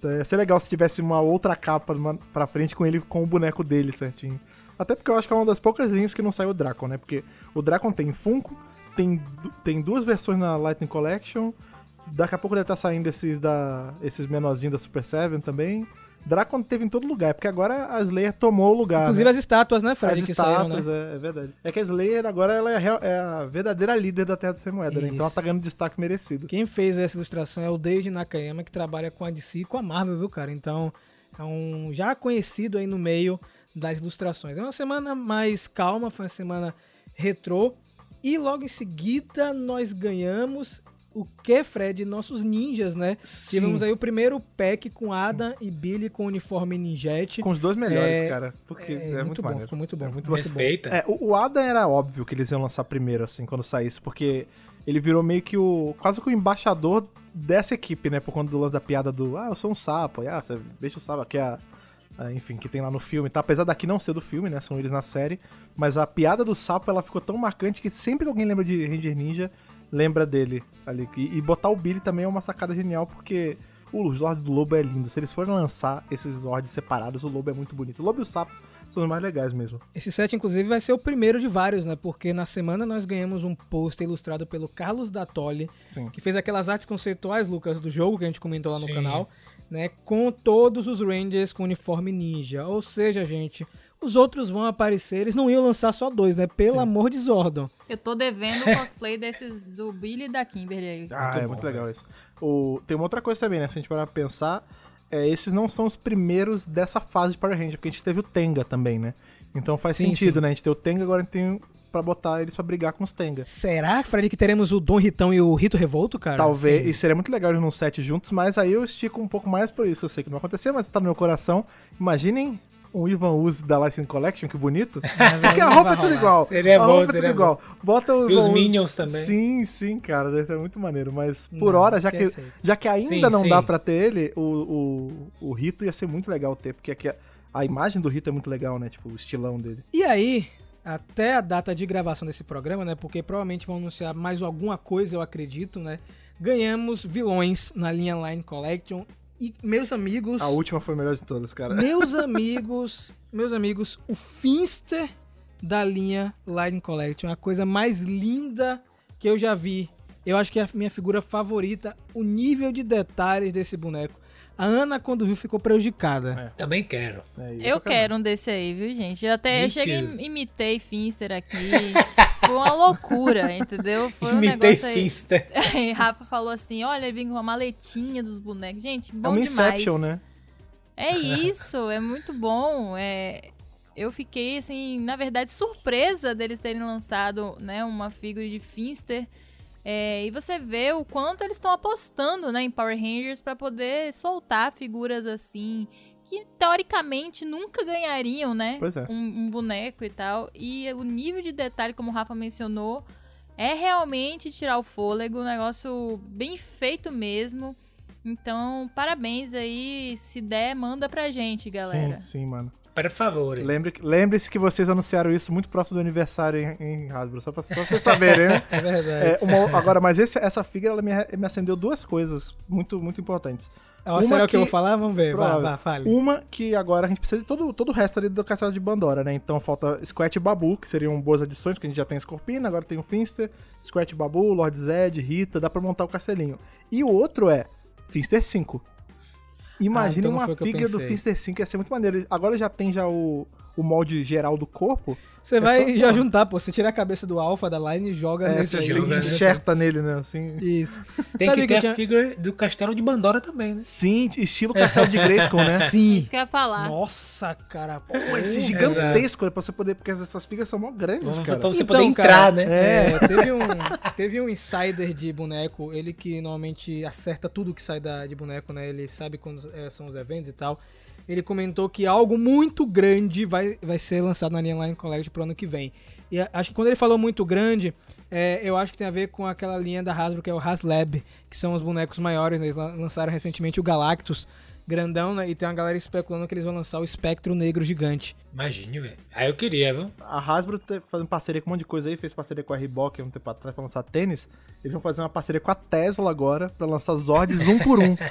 Então, ia ser legal se tivesse uma outra capa pra frente com ele com o boneco dele certinho. Até porque eu acho que é uma das poucas linhas que não saiu o Draco, né? Porque o Draco tem Funko, tem, tem duas versões na Lightning Collection. Daqui a pouco deve estar saindo esses da esses menorzinhos da Super Seven também. Drácula teve em todo lugar, porque agora a Slayer tomou o lugar. Inclusive né? as estátuas, né, Fred, As que saíram, estátuas, né? é, é verdade. É que a Slayer agora ela é, a real- é a verdadeira líder da Terra do Sem Moeda, né? Então ela tá ganhando destaque merecido. Quem fez essa ilustração é o David Nakayama, que trabalha com a DC e com a Marvel, viu, cara? Então, é um já conhecido aí no meio das ilustrações. É uma semana mais calma, foi uma semana retrô. E logo em seguida nós ganhamos o que, Fred? Nossos ninjas, né? Sim. Tivemos aí o primeiro pack com Adam e Billy com uniforme ninjete. Com os dois melhores, É, cara. Porque é, É, muito, bom, maneiro. ficou muito bom. É muito bom. Respeita. É, o, o Adam era óbvio que eles iam lançar primeiro, assim, quando saísse, porque ele virou meio que o. quase que o embaixador dessa equipe, né? Por conta do lance da piada do. Ah, eu sou um sapo. E, ah, você deixa o sapo aqui, a. a- enfim, que tem lá no filme, tá? Apesar daqui não ser do filme, né? São eles na série. Mas a piada do sapo, ela ficou tão marcante que sempre que alguém lembra de Ranger Ninja, lembra dele ali. E, e botar o Billy também é uma sacada genial, porque o Zord do Lobo é lindo. Se eles forem lançar esses Zords separados, o Lobo é muito bonito. O Lobo e o Sapo são os mais legais mesmo. Esse set, inclusive, vai ser o primeiro de vários, né? Porque na semana nós ganhamos um pôster ilustrado pelo Carlos Dattoli, Sim. que fez aquelas artes conceituais, Lucas, do jogo que a gente comentou lá no Sim. canal, né? Com todos os Rangers com uniforme ninja. Ou seja, gente, os outros vão aparecer, eles não iam lançar só dois, né? Pelo amor de Zordon. Eu tô devendo o cosplay desses do Billy e da Kimberly aí. Ah, Muito é bom, muito velho. legal isso. O, tem uma outra coisa também, né? Se a gente parar pra pensar, é, esses não são os primeiros dessa fase de Power Ranger, porque a gente teve o Tenga também, né? Então faz Sim, sentido, sim. né? A gente tem o Tenga, agora a gente tem pra botar eles pra brigar com os Tengas. Será, Fred, que teremos o Dom Ritão e o Rito Revolto, cara? Talvez, Sim. e seria muito legal eles num set juntos, mas aí eu estico um pouco mais por isso. Eu sei que não vai acontecer, mas tá no meu coração. Imaginem um Ivan Uzi da License Collection, que bonito. Porque a roupa é tudo rolar. igual. Seria a bom, roupa é tudo seria igual. Bota o E os Minions também. Sim, sim, cara, deve ser muito maneiro. Mas por Não, hora, já que, já que ainda Sim, não sim. dá pra ter ele, o, o, o Rito ia ser muito legal ter, porque aqui a, a imagem do Rito é muito legal, né? Tipo, o estilão dele. E aí, até a data de gravação desse programa, né? Porque provavelmente vão anunciar mais alguma coisa, eu acredito, né? Ganhamos vilões na linha Line Collection. E, meus amigos. A última foi a melhor de todas, cara. Meus amigos, meus amigos, o Finster da linha Line Collection, a coisa mais linda que eu já vi. Eu acho que é a minha figura favorita, o nível de detalhes desse boneco. A Ana, quando viu, ficou prejudicada. Também quero. É, Eu pra quero um desse aí, viu, gente? Eu até eu cheguei e imitei Finster aqui. Foi uma loucura, entendeu? Foi um Imitei negócio aí. Finster. Aí Rafa falou assim: olha, ele vem com uma maletinha dos bonecos. Gente, É bom uma demais. Inception, né? É isso, é muito bom. É, eu fiquei, assim, na verdade, surpresa deles terem lançado né, uma figura de Finster. É, e você vê o quanto eles estão apostando né, em Power Rangers para poder soltar figuras assim que teoricamente nunca ganhariam, né? Pois é. Um, um boneco e tal. E o nível de detalhe, como o Rafa mencionou, é realmente tirar o fôlego, um negócio bem feito mesmo. Então, parabéns aí. Se der, manda pra gente, galera. Sim, sim, mano. Por favor. Lembre- Lembre-se que vocês anunciaram isso muito próximo do aniversário em, em Hasbro, só pra, só pra vocês saberem, né? É verdade. É, uma- agora, mas esse- essa figura ela me, me acendeu duas coisas muito, muito importantes. Ó, uma será o que eu que- vou falar? Vamos ver. Vai, vai, fale. Uma que agora a gente precisa de todo, todo o resto ali do castelo de Bandora, né? Então falta Squat e Babu, que seriam boas adições, porque a gente já tem Scorpina, agora tem o Finster, Squat e Babu, Lord Zed, Rita, dá pra montar o castelinho. E o outro é Finster 5. Imagine então não uma figura do. Finster 5, ia ser muito maneiro. Agora já tem já o, o molde geral do corpo. Você vai só- já juntar, pô. Você tira a cabeça do Alpha da Line e joga É, nesse você joga, né? enxerta nele, né? Assim. Isso. Tem Sabe que ter eu a tinha- figura do Castelo de Bandora também, né? Sim, estilo castelo de Grayskull, né? Sim. Isso que eu ia falar. Nossa, cara. Pô, esse porra. gigantesco, né? Pra você poder. Porque essas figuras são mó grandes, cara. Pra você Então, poder cara, entrar, né? É, teve um, teve um insider de boneco, ele que normalmente acerta tudo que sai da, de boneco, né? Ele sabe quando é, são os eventos e tal. Ele comentou que algo muito grande vai, vai ser lançado na linha Line Collect pro ano que vem. E acho que quando ele falou muito grande, é, eu acho que tem a ver com aquela linha da Hasbro que é o Haslab, que são os bonecos maiores, né? Eles lan- lançaram recentemente o Galactus grandão, né? E tem uma galera especulando que eles vão lançar o Espectro Negro Gigante. Imagine, velho. Aí eu queria, viu? A Hasbro tá fazendo parceria com um monte de coisa aí, fez parceria com a Reebok um tempo atrás pra lançar tênis. Eles vão fazer uma parceria com a Tesla agora pra lançar Zords um por um. Tá?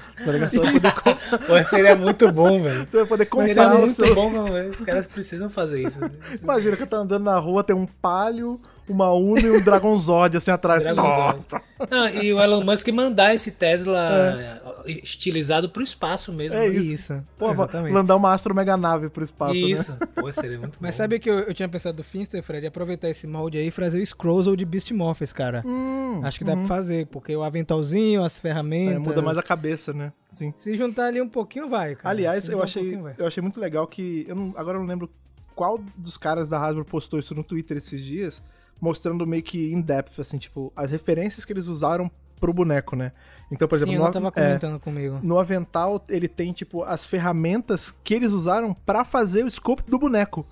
Você vai poder, com- Pô, seria muito bom, velho. você vai poder Seria comprar o muito seu... bom, velho. Os caras precisam fazer isso. Imagina que tá andando na rua, tem um palio, uma Uno e um Dragon Zord assim atrás. Dragon Nossa. Zord. Não, e o Elon Musk mandar esse Tesla estilizado pro espaço mesmo. É né? isso. Isso, Pô, exatamente. mandar uma astro mega nave pro espaço, né? Isso. Pô, seria muito Mas bom. sabe que eu, eu tinha pensado do Finster, Fred, aproveitar esse molde aí e fazer o Scrozzle de Beast Morphers, cara. Hum, Acho que dá pra fazer, porque o aventalzinho, as é, ferramentas... muda mais a cabeça, né? Sim. Se juntar ali um pouquinho, vai, cara. Aliás, eu um achei, vai. eu achei muito legal que. Eu não- agora eu não lembro qual dos caras da Hasbro postou isso no Twitter esses dias, mostrando meio que in-depth, assim, tipo, as referências que eles usaram pro boneco, né? Então, por exemplo, Sim, no, tava é, comentando comigo. no Avental ele tem, tipo, as ferramentas que eles usaram pra fazer o scope do boneco.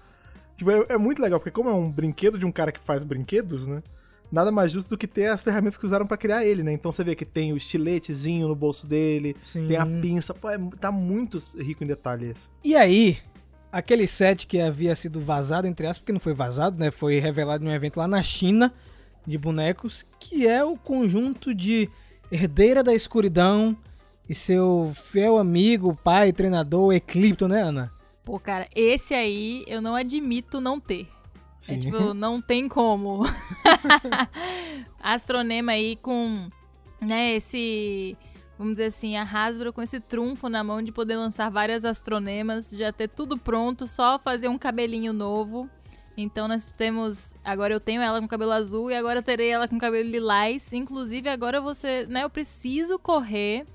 Tipo, é, é muito legal, porque como é um brinquedo de um cara que faz brinquedos, né? Nada mais justo do que ter as ferramentas que usaram pra criar ele, né? Então você vê que tem o estiletezinho no bolso dele, Sim. tem a pinça. Pô, é- tá muito rico em detalhes. E aí, aquele set que havia sido vazado, entre aspas, porque não foi vazado, né? Foi revelado em um evento lá na China de bonecos, que é o conjunto de Herdeira da Escuridão e seu fiel amigo, pai, treinador, Eclipto, né, Ana? Pô, cara, esse aí eu não admito não ter. Sim. É tipo, não tem como. Astronema aí com, né, esse, vamos dizer assim, a Hasbro com esse trunfo na mão de poder lançar várias astronemas, já ter tudo pronto, só fazer um cabelinho novo. Então nós temos, agora eu tenho ela com cabelo azul e agora terei ela com cabelo lilás. Inclusive agora você, né, eu preciso correr,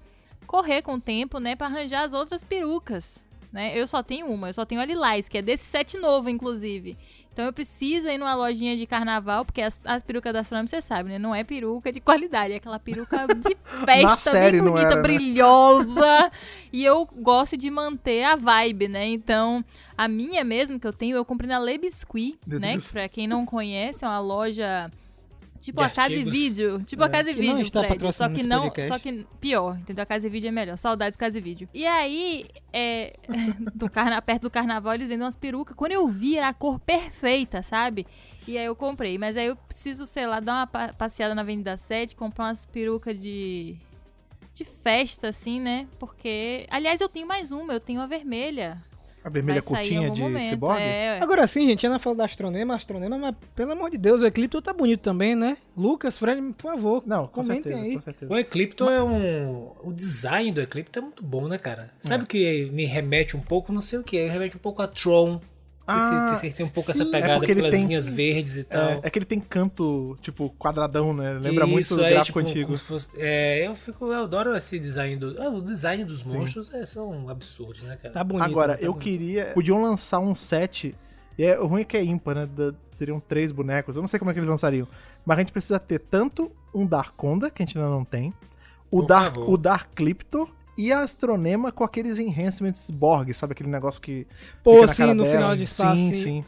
correr com o tempo, né, para arranjar as outras perucas, né? Eu só tenho uma, eu só tenho a lilás, que é desse set novo, inclusive. Então eu preciso ir numa lojinha de carnaval, porque as, as perucas da Astronome, você sabe, né? Não é peruca de qualidade, é aquela peruca de festa, bem bonita, era, né? brilhosa. e eu gosto de manter a vibe, né? Então, a minha mesmo que eu tenho, eu comprei na Le Biscuit, Meu né? Deus. Pra quem não conhece, é uma loja. Tipo De a Casa e. Vídeo. Tipo a Casa e Que não Vídeo, Fred. Só patrocinando que não. podcast. Só que pior, entendeu? A Casa e Vídeo é melhor. Saudades Casa e Vídeo. E aí, é, do carna, perto do carnaval, eles vendem umas perucas. Quando eu vi, era a cor perfeita, sabe? E aí eu comprei. Mas aí eu preciso, sei lá, dar uma pa- passeada na Avenida 7, comprar umas perucas de. de festa, assim, né? Porque. Aliás, eu tenho mais uma, eu tenho a vermelha. A vermelha Vai sair em curtinha algum de momento. ciborgue? É, Agora sim, gente, Ana fala da Astronema, Astronema, mas pelo amor de Deus, o Eclipto tá bonito também, né? Lucas, Fred, por favor, Não, com comentem certeza, aí. com certeza. O Eclipto é um. O design do Eclipto é muito bom, né, cara? Sabe o que me remete um pouco? Não sei o que. Remete um pouco a Tron. Ah, Vocês tem um pouco sim. essa É pegada ele pelas tem- linhas verdes e tal. É, é que ele tem canto, tipo, quadradão, né? Lembra Isso, muito do aí, gráfico tipo, antigo. fosse- é, eu fico, eu adoro esse design do. ah, o design dos monstros é, são absurdos, né, cara? Tá bonito. Agora, né? Tá eu bonito. queria. Podiam lançar um set. E é, o ruim é que é ímpar, né? Da- seriam três bonecos. Eu não sei como é que eles lançariam. Mas a gente precisa ter tanto um Darkonda, que a gente ainda não tem, o, Por Dark, favor. o Dark Cliptor e a Astronema com aqueles enhancements Borg, sabe? Aquele negócio que. Pô, sim, no dela. final de espaço, Sim, sim. sim.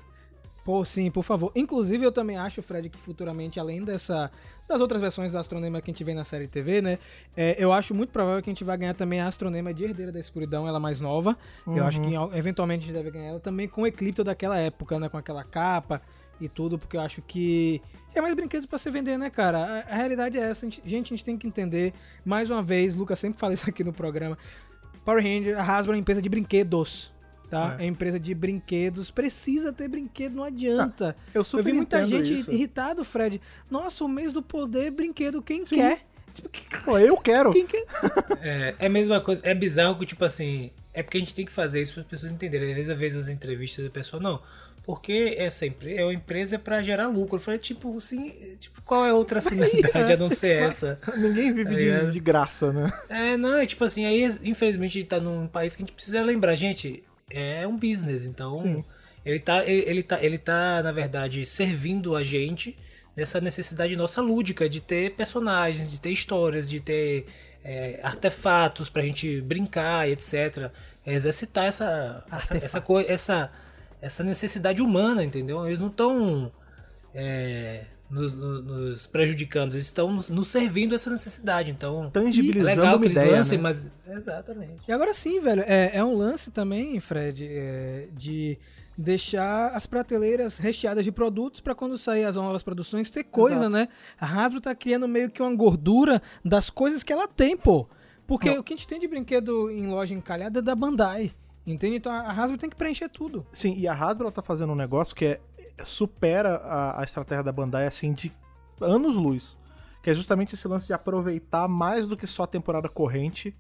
Pô, sim, por favor. Inclusive, eu também acho, Fred, que futuramente, além dessa das outras versões da Astronema que a gente vê na série TV, né? é, eu acho muito provável que a gente vai ganhar também a Astronema de Herdeira da Escuridão, ela mais nova. Eu acho que Uhum. eventualmente a gente deve ganhar ela também com o Eclipto daquela época, né? Com aquela capa e tudo, porque eu acho que é mais brinquedos pra se vender, né, cara? A, a realidade é essa. A gente- gente, a gente tem que entender, mais uma vez, Lucas sempre fala isso aqui no programa. Power Ranger, a Hasbro é uma empresa de brinquedos. Tá? É. É. empresa de brinquedos, precisa ter brinquedo, não adianta. Eu super Eu vi muita gente isso. irritado, Fred. Nossa, o mês do poder, brinquedo, quem quer? Tipo, Pô, eu quero. quem quer? É, é a mesma coisa, é bizarro que, tipo assim, é porque a gente tem que fazer isso para as pessoas entenderem. Às vezes eu vejo as entrevistas do pessoal, não, porque essa empresa é uma empresa para gerar lucro. Eu falei, tipo, assim, tipo, qual é a outra finalidade a não ser essa? Ninguém vive Tá de, de graça, né? É, não, é tipo assim, aí infelizmente a gente tá num país que a gente precisa lembrar, gente, é um business, então Sim. ele tá, ele, ele tá, ele tá, na verdade, servindo a gente nessa necessidade nossa lúdica de ter personagens, de ter histórias, de ter é, artefatos pra gente brincar etc. É exercitar essa, essa, essa, coi- essa, essa necessidade humana, entendeu? Eles não estão nos, nos- nos prejudicando, eles estão nos, nos servindo essa necessidade. Então, é Tangibilizando legal uma que eles ideia, lancem, né? mas. Exatamente. E agora sim, velho, é, é um lance também, Fred, é, de deixar as prateleiras recheadas de produtos pra quando sair as novas produções ter coisa, Exato. né? A Hasbro tá criando meio que uma gordura das coisas que ela tem, pô. Porque Não. o que a gente tem de brinquedo em loja encalhada é da Bandai. Entende? Então a Hasbro tem que preencher tudo. Sim, e a Hasbro ela tá fazendo um negócio que é supera a, a estratégia da Bandai, assim, de anos-luz. Que é justamente esse lance de aproveitar mais do que só a temporada corrente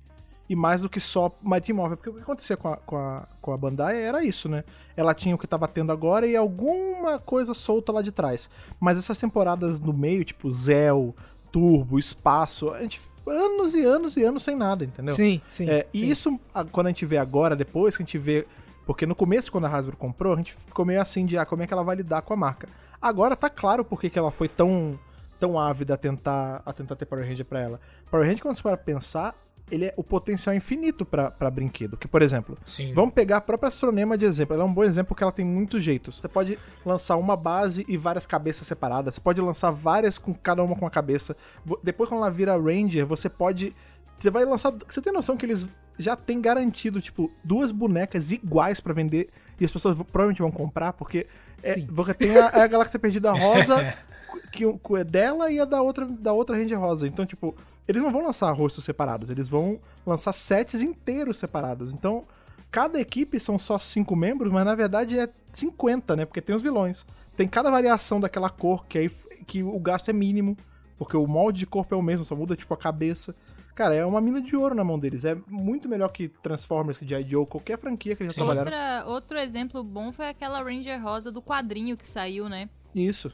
e mais do que só Mighty Morphin. Porque o que acontecia com a, com, a, com a Bandai era isso, né? Ela tinha o que tava tendo agora e alguma coisa solta lá de trás. Mas essas temporadas no meio, tipo Zell, Turbo, Espaço, a gente anos e anos e anos sem nada, entendeu? Sim, sim. É, e sim. isso, quando a gente vê agora, depois que a gente vê. Porque no começo, quando a Hasbro comprou, a gente ficou meio assim de ah, como é que ela vai lidar com a marca. Agora tá claro por que que ela foi tão, tão ávida a tentar, a tentar ter Power Ranger pra ela. Power Ranger, quando você para pensar, ele é o potencial infinito pra pra brinquedo. Que, por exemplo, Sim. Vamos pegar a própria Astronema de exemplo. Ela é um bom exemplo porque ela tem muitos jeitos. Você pode lançar uma base e várias cabeças separadas. Você pode lançar várias com cada uma com uma cabeça. Depois, quando ela vira Ranger, você pode. Você vai lançar. Você tem noção que eles já têm garantido, tipo, duas bonecas iguais pra vender e as pessoas provavelmente vão comprar, porque é, Sim. você tem a, a Galáxia Perdida Rosa, que, que é dela e a da outra, da outra Ranger Rosa. Então, tipo, eles não vão lançar rostos separados, eles vão lançar sets inteiros separados. Então, cada equipe são só cinco membros, mas na verdade é 50, né? Porque tem os vilões. Tem cada variação daquela cor, que aí que o gasto é mínimo, porque o molde de corpo é o mesmo, só muda tipo a cabeça. Cara, é uma mina de ouro na mão deles. É muito melhor que Transformers, que G.I. Joe, qualquer franquia que eles já trabalharam. Outra, outro exemplo bom foi aquela Ranger Rosa do quadrinho que saiu, né? Isso.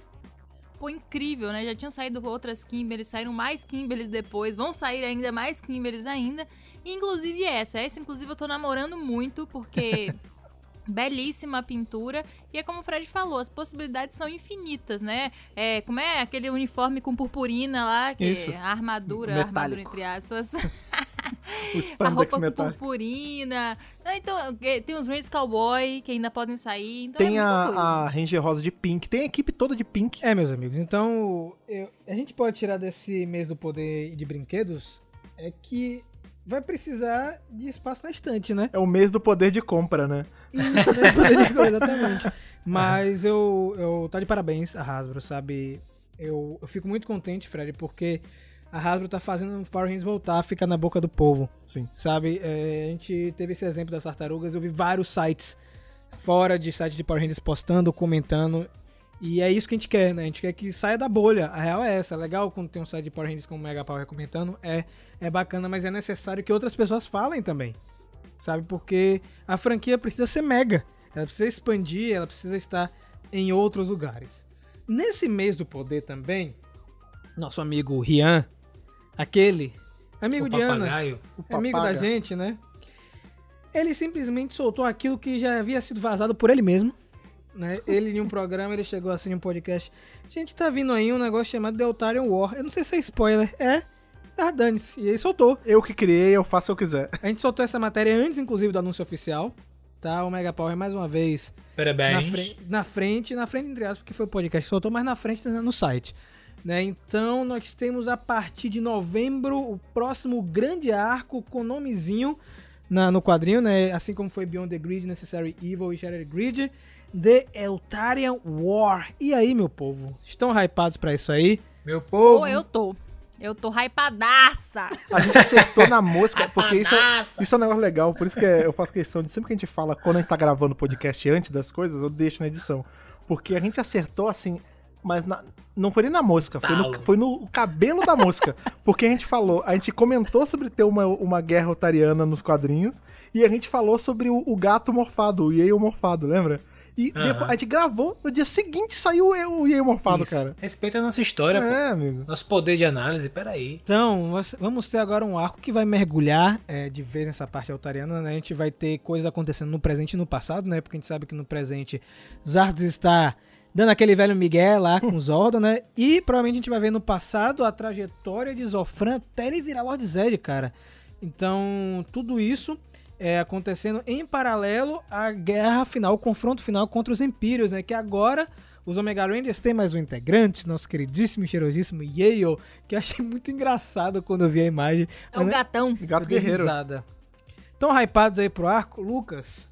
Pô, incrível, né? Já tinham saído outras Kimberlys, saíram mais Kimberlys depois, vão sair ainda mais Kimberlys ainda. Inclusive essa. Essa, inclusive, eu tô namorando muito, porque belíssima a pintura. E é como o Fred falou, as possibilidades são infinitas, né? É, como é aquele uniforme com purpurina lá, que Isso. é a armadura, a armadura Metálico. entre aspas. O a Spandex roupa com metálico. purpurina. Ah, Então, é, tem os Rangers Cowboy que ainda podem sair. Então Tem é coisa. a, a Ranger Rosa de Pink. Tem a equipe toda de Pink. É, meus amigos, então eu- a gente pode tirar desse mês do poder de brinquedos é que vai precisar de espaço na estante, né? É o mês do poder de compra, né? Isso, né? Poder de coisa, exatamente. Mas eu, eu tá de parabéns a Hasbro, sabe? Eu, eu fico muito contente, Fred, porque a Hasbro tá fazendo o Power Rangers voltar a ficar na boca do povo, Sim. sabe? É, a gente teve esse exemplo das tartarugas, eu vi vários sites fora de site de Power Rangers postando, comentando. E é isso que a gente quer, né? A gente quer que saia da bolha. A real é essa. É legal quando tem um site de Power Rangers como o Mega Power comentando. É, é bacana, mas é necessário que outras pessoas falem também. Sabe? Porque a franquia precisa ser mega. Ela precisa expandir, ela precisa estar em outros lugares. Nesse mês do poder também, nosso amigo Rian, aquele amigo o de Ana, papagaio. O amigo da gente, né? Ele simplesmente soltou aquilo que já havia sido vazado por ele mesmo. Né? Ele em um programa, ele chegou assim em um podcast. Gente, tá vindo aí um negócio chamado Deltarian War. Eu não sei se é spoiler. É. Ah, dane-se. E aí soltou. Eu que criei, eu faço o que eu quiser. A gente soltou essa matéria antes, inclusive, do anúncio oficial. Tá? O Mega Power, mais uma vez, na, Parabéns. fre- na frente, na frente, entre aspas, porque foi o podcast que soltou, mas na frente no site. Né? Então nós temos a partir de novembro o próximo grande arco com nomezinho na, no quadrinho, né? Assim como foi Beyond the Grid, Necessary Evil e Shattered Grid, The Eltarian War. E aí, meu povo? Estão hypados pra isso aí? Meu povo. Pô, eu tô. Eu tô hypadaça. A gente acertou na mosca, porque isso, é- isso é um negócio legal. Por isso que é- eu faço questão de sempre que a gente fala, quando a gente tá gravando o podcast antes das coisas, eu deixo na edição. Porque a gente acertou assim, mas na- não foi nem na mosca, foi no, foi no cabelo da mosca. Porque a gente falou, a gente comentou sobre ter uma, uma guerra otariana nos quadrinhos, e a gente falou sobre o, o gato morfado, o Yale morfado, lembra? E Aham. depois, a gente gravou, no dia seguinte saiu o o Yale morfado, Isso. cara. Respeita a nossa história, pô. É, amigo. Nosso poder de análise, peraí. Então, vamos ter agora um arco que vai mergulhar é, de vez nessa parte altariana, né? A gente vai ter coisas acontecendo no presente e no passado, né? Porque a gente sabe que no presente Zardos está dando aquele velho Miguel lá com Zordon, né? E provavelmente a gente vai ver no passado a trajetória de Zofran até ele virar Lord Zed, cara. Então, tudo isso é acontecendo em paralelo à guerra final, o confronto final contra os Empírios, né? Que agora os Omega Rangers têm mais um integrante, nosso queridíssimo e cheirosíssimo Yale, que eu achei muito engraçado quando eu vi a imagem. É o Mas, né, gatão. Gato eu dei guerreiro. risada. Tão hypados aí pro arco, Lucas?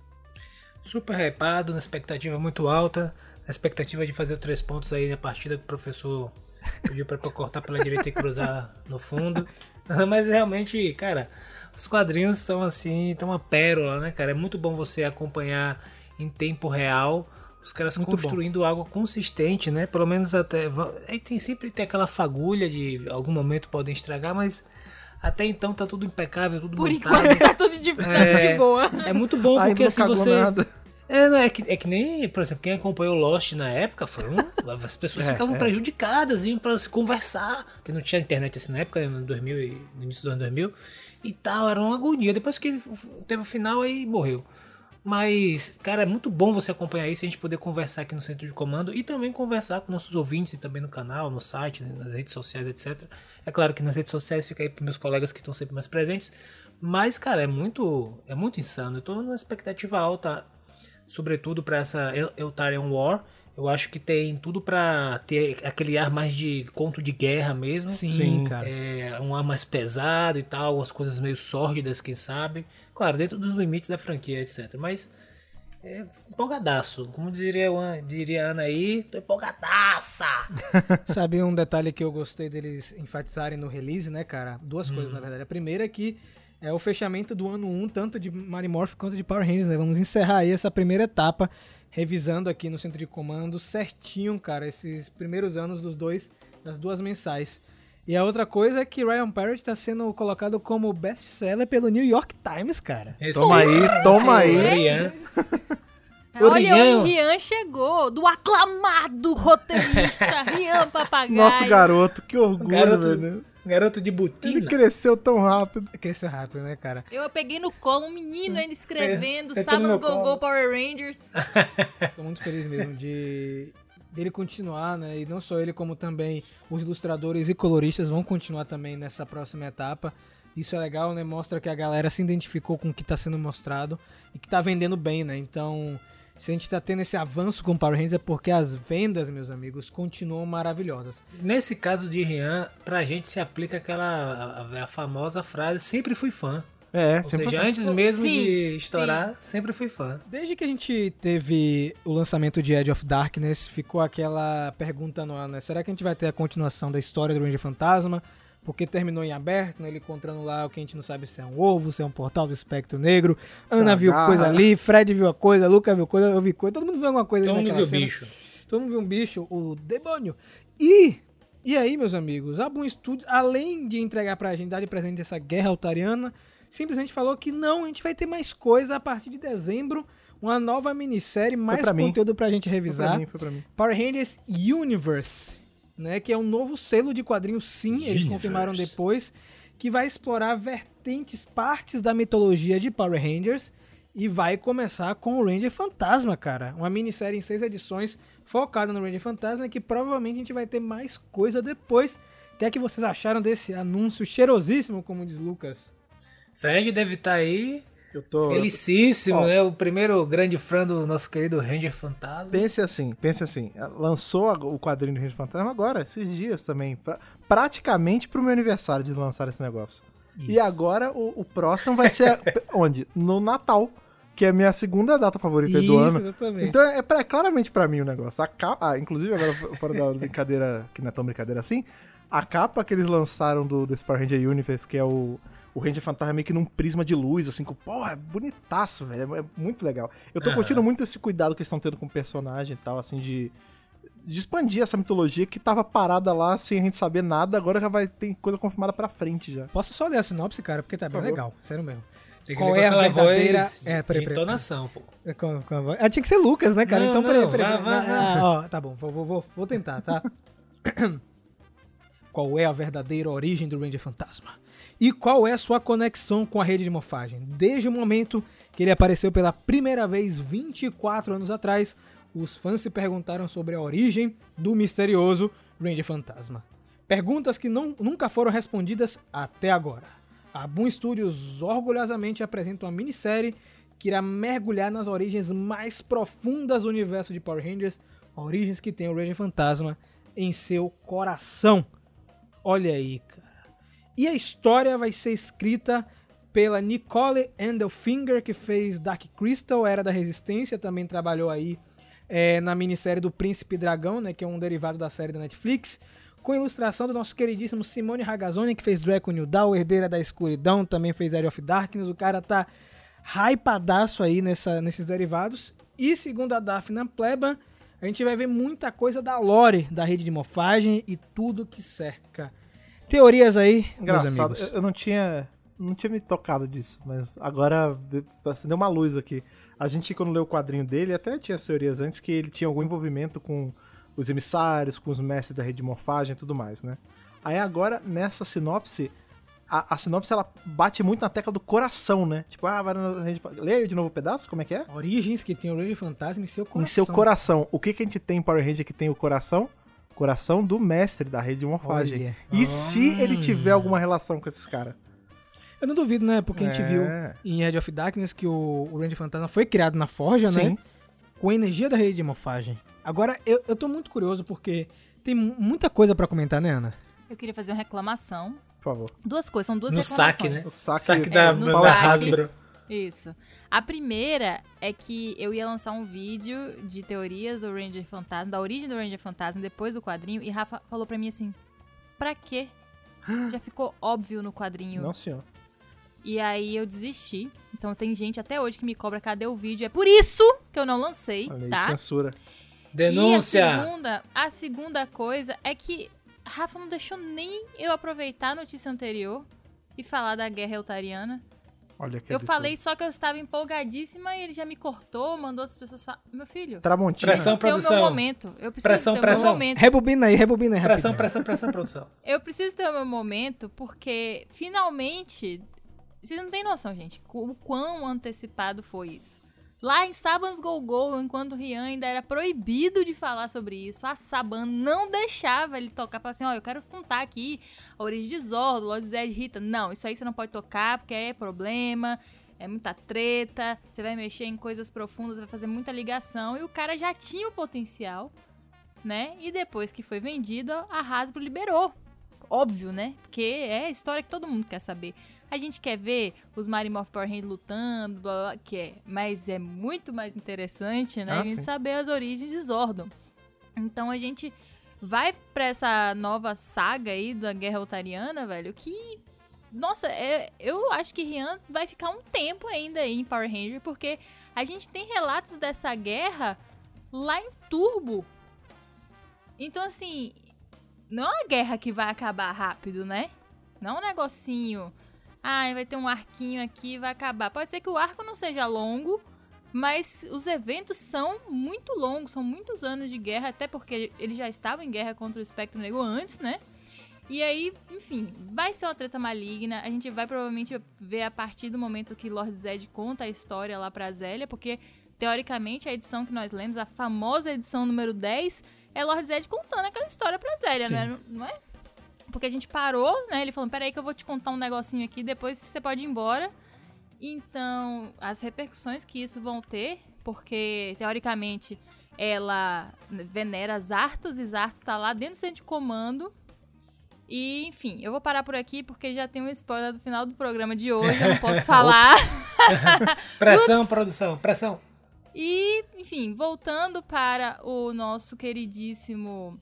Super hypado, na expectativa muito alta. Na expectativa de fazer os três pontos aí na partida que o professor pediu pra eu cortar pela direita e cruzar no fundo. Mas realmente, cara, os quadrinhos são assim, tão uma pérola, né, cara? É muito bom você acompanhar em tempo real Os caras Muito construindo algo consistente, né? Pelo menos até. Aí tem sempre tem aquela fagulha de algum momento podem estragar, mas até então tá tudo impecável, tudo Por montado. enquanto tá tudo de, É. de boa. É muito bom Ainda porque assim você. nada. É, não, é, que, é que nem, por exemplo, quem acompanhou Lost na época foi um, as pessoas É, ficavam é. prejudicadas, iam pra se conversar, porque não tinha internet assim na época, no 2000 e- no início do ano 2000 e tal, era uma agonia. Depois que teve o final aí morreu. Mas, cara, é muito bom você acompanhar isso, a gente poder conversar aqui no centro de comando e também conversar com nossos ouvintes e também no canal, no site, nas redes sociais, etc. É claro que nas redes sociais fica aí para meus colegas que estão sempre mais presentes. Mas, cara, é muito, é muito insano. Eu tô numa expectativa alta, sobretudo para essa El- Eltarian War. Eu acho que tem tudo pra ter aquele ar mais de conto de guerra mesmo. Sim, Sim. cara. É, um ar mais pesado e tal, as coisas meio sórdidas, quem sabe. Claro, dentro dos limites da franquia, etc. Mas é empolgadaço. Como diria, diria a Ana aí, tô empolgadaça! Sabe um detalhe que eu gostei deles enfatizarem no release, né, cara? Duas coisas, na verdade. A primeira é que é o fechamento do ano 1, tanto de Morphin quanto de Power Rangers, né? Vamos encerrar aí essa primeira etapa, revisando aqui no centro de comando certinho, cara, esses primeiros anos dos dois, das duas mensais. E a outra coisa é que Ryan Parrott está sendo colocado como best-seller pelo New York Times, cara. Esse Toma aí, toma aí. Rian. O Olha, Rian. o Rian chegou, do aclamado roteirista Rian Papagaio. Nosso garoto, que orgulho, Garoto, velho. Garoto de Ele botina. cresceu tão rápido. Cresceu rápido, né, cara? Eu peguei no colo um menino ainda escrevendo, no Sábado meu Go Go colo. Power Rangers. Tô muito feliz mesmo de dele continuar, né? E não só ele, como também os ilustradores e coloristas vão continuar também nessa próxima etapa. Isso é legal, né? Mostra que a galera se identificou com o que tá sendo mostrado e que tá vendendo bem, né? Então, se a gente tá tendo esse avanço com Power Rangers é porque as vendas, meus amigos, continuam maravilhosas. Nesse caso de Rian, pra gente se aplica aquela a, a famosa frase sempre fui fã. É, Ou sempre seja, antes mesmo Sim, de estourar, sempre fui fã. Desde que a gente teve o lançamento de Edge of Darkness, ficou aquela pergunta no ar, né? Será que a gente vai ter a continuação da história do Ranger Fantasma? Porque terminou em aberto, né? Ele encontrando lá o que a gente não sabe se é um ovo, se é um portal do espectro negro. Ana viu coisa ali, Fred viu a coisa, Luca viu coisa, eu vi coisa, todo mundo viu alguma coisa Todo mundo viu cena. bicho. Todo mundo viu um bicho, o demônio. E, e aí, meus amigos, a Boom Studios, além de entregar pra gente, dar de presente essa guerra altariana, simplesmente falou que não, a gente vai ter mais coisa a partir de dezembro, uma nova minissérie, mais pra mim. conteúdo pra gente Foi pra revisar. mim, foi pra mim. Power Rangers Universe, né, que é um novo selo de quadrinhos, sim, eles confirmaram depois, que vai explorar vertentes, partes da mitologia de Power Rangers e vai começar com o Ranger Fantasma, cara. Uma minissérie em seis edições focada no Ranger Fantasma que provavelmente a gente vai ter mais coisa depois. O que é que vocês acharam desse anúncio cheirosíssimo, como diz Lucas? Fred deve estar aí, Eu tô. felicíssimo, Ó. né? O primeiro grande fã do nosso querido Ranger Fantasma. Pense assim, pense assim. Lançou a- o quadrinho do Ranger Fantasma agora, esses dias também. pra- praticamente pro meu aniversário de lançar esse negócio. E agora o, o próximo vai ser onde? No Natal, que é a minha segunda data favorita do ano. exatamente. Então é pra- claramente pra mim o negócio. A capa, ah, inclusive, agora fora da brincadeira, que não é tão brincadeira assim, a capa que eles lançaram do desse Power Ranger Universe, que é o, o Ranger Fantasma meio que num prisma de luz, assim, com, porra, é bonitaço, velho. É, é muito legal. Eu tô Aham. curtindo muito esse cuidado que eles estão tendo com o personagem e tal, assim, de, de expandir essa mitologia que tava parada lá sem a gente saber nada, agora já vai ter coisa confirmada pra frente já. Posso só ler a sinopse, cara, porque tá bem legal, sério mesmo. Tem que Qual é a verdadeira- voz de, É, peraí, de peraí. entonação, pô. É, com- com a voz- Ah, tinha que ser Lucas, né, cara? Não, então, peraí, não, peraí. vai, peraí. vai, vai. Ah, ó, tá bom, vou, vou, vou, vou tentar, tá? qual é a verdadeira origem do Ranger Fantasma? E qual é sua conexão com a rede de morfagem? Desde o momento que ele apareceu pela primeira vez 24 anos atrás, os fãs se perguntaram sobre a origem do misterioso Ranger Fantasma. Perguntas que não, nunca foram respondidas até agora. A Boom Studios orgulhosamente apresenta uma minissérie que irá mergulhar nas origens mais profundas do universo de Power Rangers, origens que tem o Ranger Fantasma em seu coração. Olha aí. E a história vai ser escrita pela Nicole Endelfinger, que fez Dark Crystal, Era da Resistência, também trabalhou aí é, na minissérie do Príncipe Dragão, né, que é um derivado da série da Netflix, com ilustração do nosso queridíssimo Simone Ragazzoni, que fez Draco New Dawn, Herdeira da Escuridão, também fez Area of Darkness, o cara tá hypadaço aí nessa, nesses derivados, E segundo a Daphne Pleban, a gente vai ver muita coisa da lore da rede de morfagem e tudo que cerca. Teorias aí, meus Engraçado, amigos. eu, eu não tinha. Não tinha me tocado disso, mas agora acendeu uma luz aqui. A gente, quando leu o quadrinho dele, até tinha as teorias antes que ele tinha algum envolvimento com os emissários, com os mestres da rede de morfagem e tudo mais, né? Aí agora, nessa sinopse, a, a sinopse ela bate muito na tecla do coração, né? Tipo, ah, vai na rede. Leia de novo o pedaço, como é que é? Origens que tem o Ranger Fantasma em seu coração. Em seu coração. O que, que a gente tem em Power Ranger que tem o coração? Coração do mestre da rede de morfagem. Olha. E se ele tiver alguma relação com esses caras? Eu não duvido, né? Porque a gente É. viu em Edge of Darkness que o, o Ranger Fantasma foi criado na Forja, Sim. né? Com a energia da rede de morfagem. Agora, eu, eu tô muito curioso porque tem mu- muita coisa pra comentar, né, Ana? Eu queria fazer uma reclamação. Por favor. Duas coisas, são duas No reclamações. saque, né? O saque- saque É, da, no da. Hasbro. Isso. A primeira é que eu ia lançar um vídeo de teorias do Ranger Fantasma, da origem do Ranger Fantasma, depois do quadrinho, e Rafa falou pra mim assim: pra quê? Já ficou óbvio no quadrinho. Não, senhor. E aí eu desisti. Então tem gente até hoje que me cobra cadê o vídeo. É por isso que eu não lancei, Olha tá? censura. E a Denúncia! segunda, a segunda coisa é que Rafa não deixou nem eu aproveitar a notícia anterior e falar da guerra eutariana. Olha que Eu absurdo. falei só que eu estava empolgadíssima e ele já me cortou, mandou outras pessoas falar. Meu filho, Tramontina. Pressão, tem o meu produção. momento. Eu preciso Pressão, ter o pressão. meu momento. Rebobina aí, rebobina aí. Pressão, pressão, pressão, produção. Eu preciso ter o meu momento porque finalmente. Vocês não têm noção, gente, o quão antecipado foi isso. Lá em Saban's Go Go, enquanto o Rian ainda era proibido de falar sobre isso, a Saban não deixava ele tocar. Falava assim: ó, eu quero contar aqui a origem de Zordo, Lord Zed, Rita. Não, isso aí você não pode tocar porque é problema, é muita treta, você vai mexer em coisas profundas, vai fazer muita ligação. E o cara já tinha o potencial, né? E depois que foi vendido, a Hasbro liberou. Óbvio, né? Porque é a história que todo mundo quer saber. A gente quer ver os Marimorph Power Rangers lutando, blá, blá, blá, que é. Mas é muito mais interessante, né? Ah, a gente sim. saber as origens de Zordon. Então a gente vai pra essa nova saga aí da Guerra Otariana, velho, que... Nossa, é- eu acho que Rian vai ficar um tempo ainda aí em Power Ranger, porque a gente tem relatos dessa guerra lá em Turbo. Então, assim, não é uma guerra que vai acabar rápido, né? Não é um negocinho. Ah, vai ter um arquinho aqui e vai acabar. Pode ser que o arco não seja longo, mas os eventos são muito longos, são muitos anos de guerra, até porque ele já estava em guerra contra o Espectro Negro antes, né? E aí, enfim, vai ser uma treta maligna. A gente vai provavelmente ver a partir do momento que Lord Zed conta a história lá pra Zélia, porque teoricamente a edição que nós lemos, a famosa edição número 10, é Lord Zed contando aquela história pra Zélia, Sim. né? Não é? Porque a gente parou, né? Ele falou: peraí, que eu vou te contar um negocinho aqui, depois você pode ir embora. Então, as repercussões que isso vão ter, porque teoricamente ela venera Zartos e Zartos tá lá dentro do centro de comando. E, enfim, eu vou parar por aqui porque já tem um spoiler do final do programa de hoje, eu não posso falar. Pressão, produção, pressão. E, enfim, voltando para o nosso queridíssimo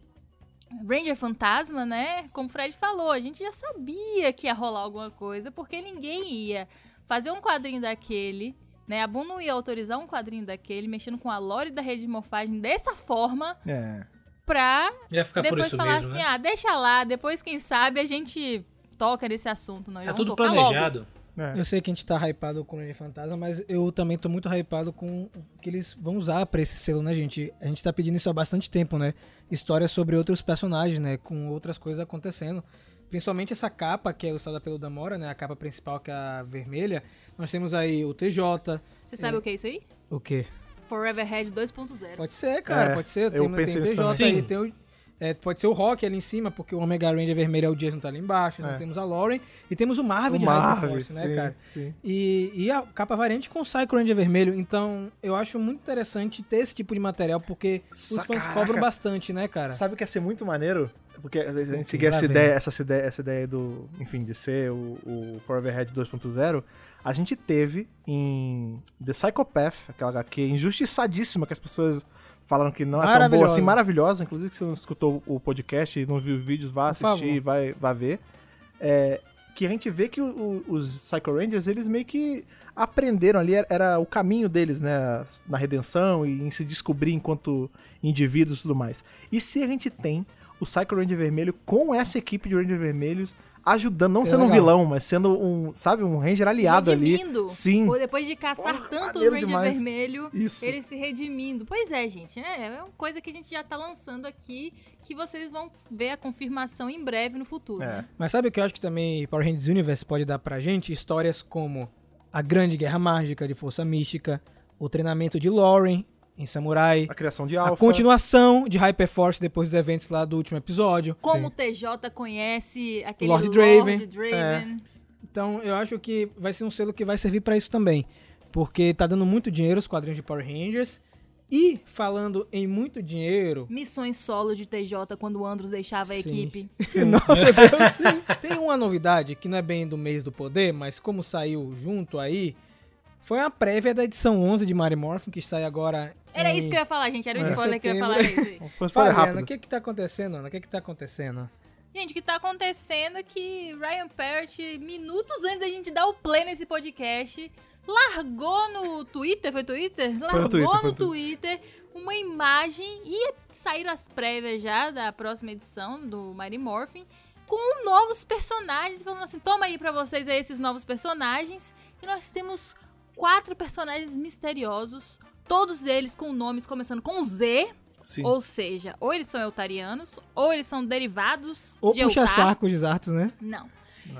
Ranger Fantasma, né? Como o Fred falou, a gente já sabia que ia rolar alguma coisa, porque ninguém ia fazer um quadrinho daquele, né? A Boom não ia autorizar um quadrinho daquele, mexendo com a lore da rede de morfagem dessa forma, É. pra Ia ficar por depois isso falar mesmo, assim, né? ah, deixa lá, depois quem sabe a gente toca nesse assunto. Nós Tá vamos tudo tocar logo. É. Eu sei que a gente tá hypado com o Ranger Fantasma, mas eu também tô muito hypado com o que eles vão usar pra esse selo, né, gente? A gente tá pedindo isso há bastante tempo, né? Histórias sobre outros personagens, né? Com outras coisas acontecendo. Principalmente essa capa, que é ilustrada pelo Damora, né? A capa principal, que é a vermelha. Nós temos aí o TJ. Você sabe o que é isso aí? O quê? Forever Head 2.0. Pode ser, cara, É, pode ser. eu Tem, pensei tem o TJ aí, tem o, é, pode ser o Rock ali em cima, porque o Omega Ranger vermelho é o Jason tá ali embaixo. Nós É. temos a Lauren e temos o Marvel O de Marvel, Force, né, sim, cara? sim. E, e a capa variante com o Psycho Ranger vermelho. Então, eu acho muito interessante ter esse tipo de material, porque os Sa- fãs caraca. cobram bastante, né, cara? Sabe o que ia ser muito maneiro? Porque a gente seguir essa vem. ideia, essa ideia, essa ideia do, enfim, de ser o, o Forever Head 2.0, a gente teve em The Psychopath, aquela HQ injustiçadíssima que as pessoas falaram que não é tão boa Maravilhosa. assim, maravilhosa. Inclusive, se você não escutou o podcast e não viu os vídeos, vá Por assistir, vai, vai ver. É, que a gente vê que o- o- os Psycho Rangers, eles meio que aprenderam ali, era, era o caminho deles, né, na redenção e em se descobrir enquanto indivíduos e tudo mais. E se a gente tem o Psycho Ranger Vermelho com essa equipe de Ranger Vermelhos ajudando, não sendo um legal. vilão, mas sendo um, sabe, um Ranger aliado ali. redimindo. Sim. Ou depois de caçar Porra, tanto o Ranger demais. Vermelho, Isso. ele se redimindo. Pois é, gente, é, é uma coisa que a gente já tá lançando aqui, que vocês vão ver a confirmação em breve no futuro. É. né? Mas sabe o que eu acho que também Power Rangers Universe pode dar pra gente? Histórias como a Grande Guerra Mágica de Força Mística, o treinamento de Lauren em Samurai, A criação de a Alpha. continuação de Hyperforce depois dos eventos lá do último episódio. Como o TJ conhece aquele Lord Lord Draven. Draven. Então eu acho que vai ser um selo que vai servir pra isso também. Porque tá dando muito dinheiro os quadrinhos de Power Rangers. E falando em muito dinheiro. Missões solo de TJ quando o Andros deixava a Sim. equipe. Nossa, Deus, sim. Tem uma novidade que não é bem do mês do poder, mas como saiu junto aí, foi uma prévia da edição 11 de Mary Morphin, que sai agora. Era em- isso que eu ia falar, gente. Era o É. spoiler que eu ia Setembro. falar. Foi spoiler Fala, Ana, rápido. o que que tá acontecendo, Ana? O que que tá acontecendo? Gente, o que tá acontecendo é que Ryan Parrott, minutos antes da gente dar o play nesse podcast, largou no Twitter, foi Twitter? Largou Twitter, foi no no Twitter uma imagem e saíram as prévias já da próxima edição do Mighty Morphin com novos personagens, falando assim, toma aí pra vocês aí esses novos personagens. E nós temos quatro personagens misteriosos, todos eles com nomes começando com Z, Sim. ou seja, ou eles são eutarianos, ou eles são derivados Ou de puxa sacos de Zartos, né? Não.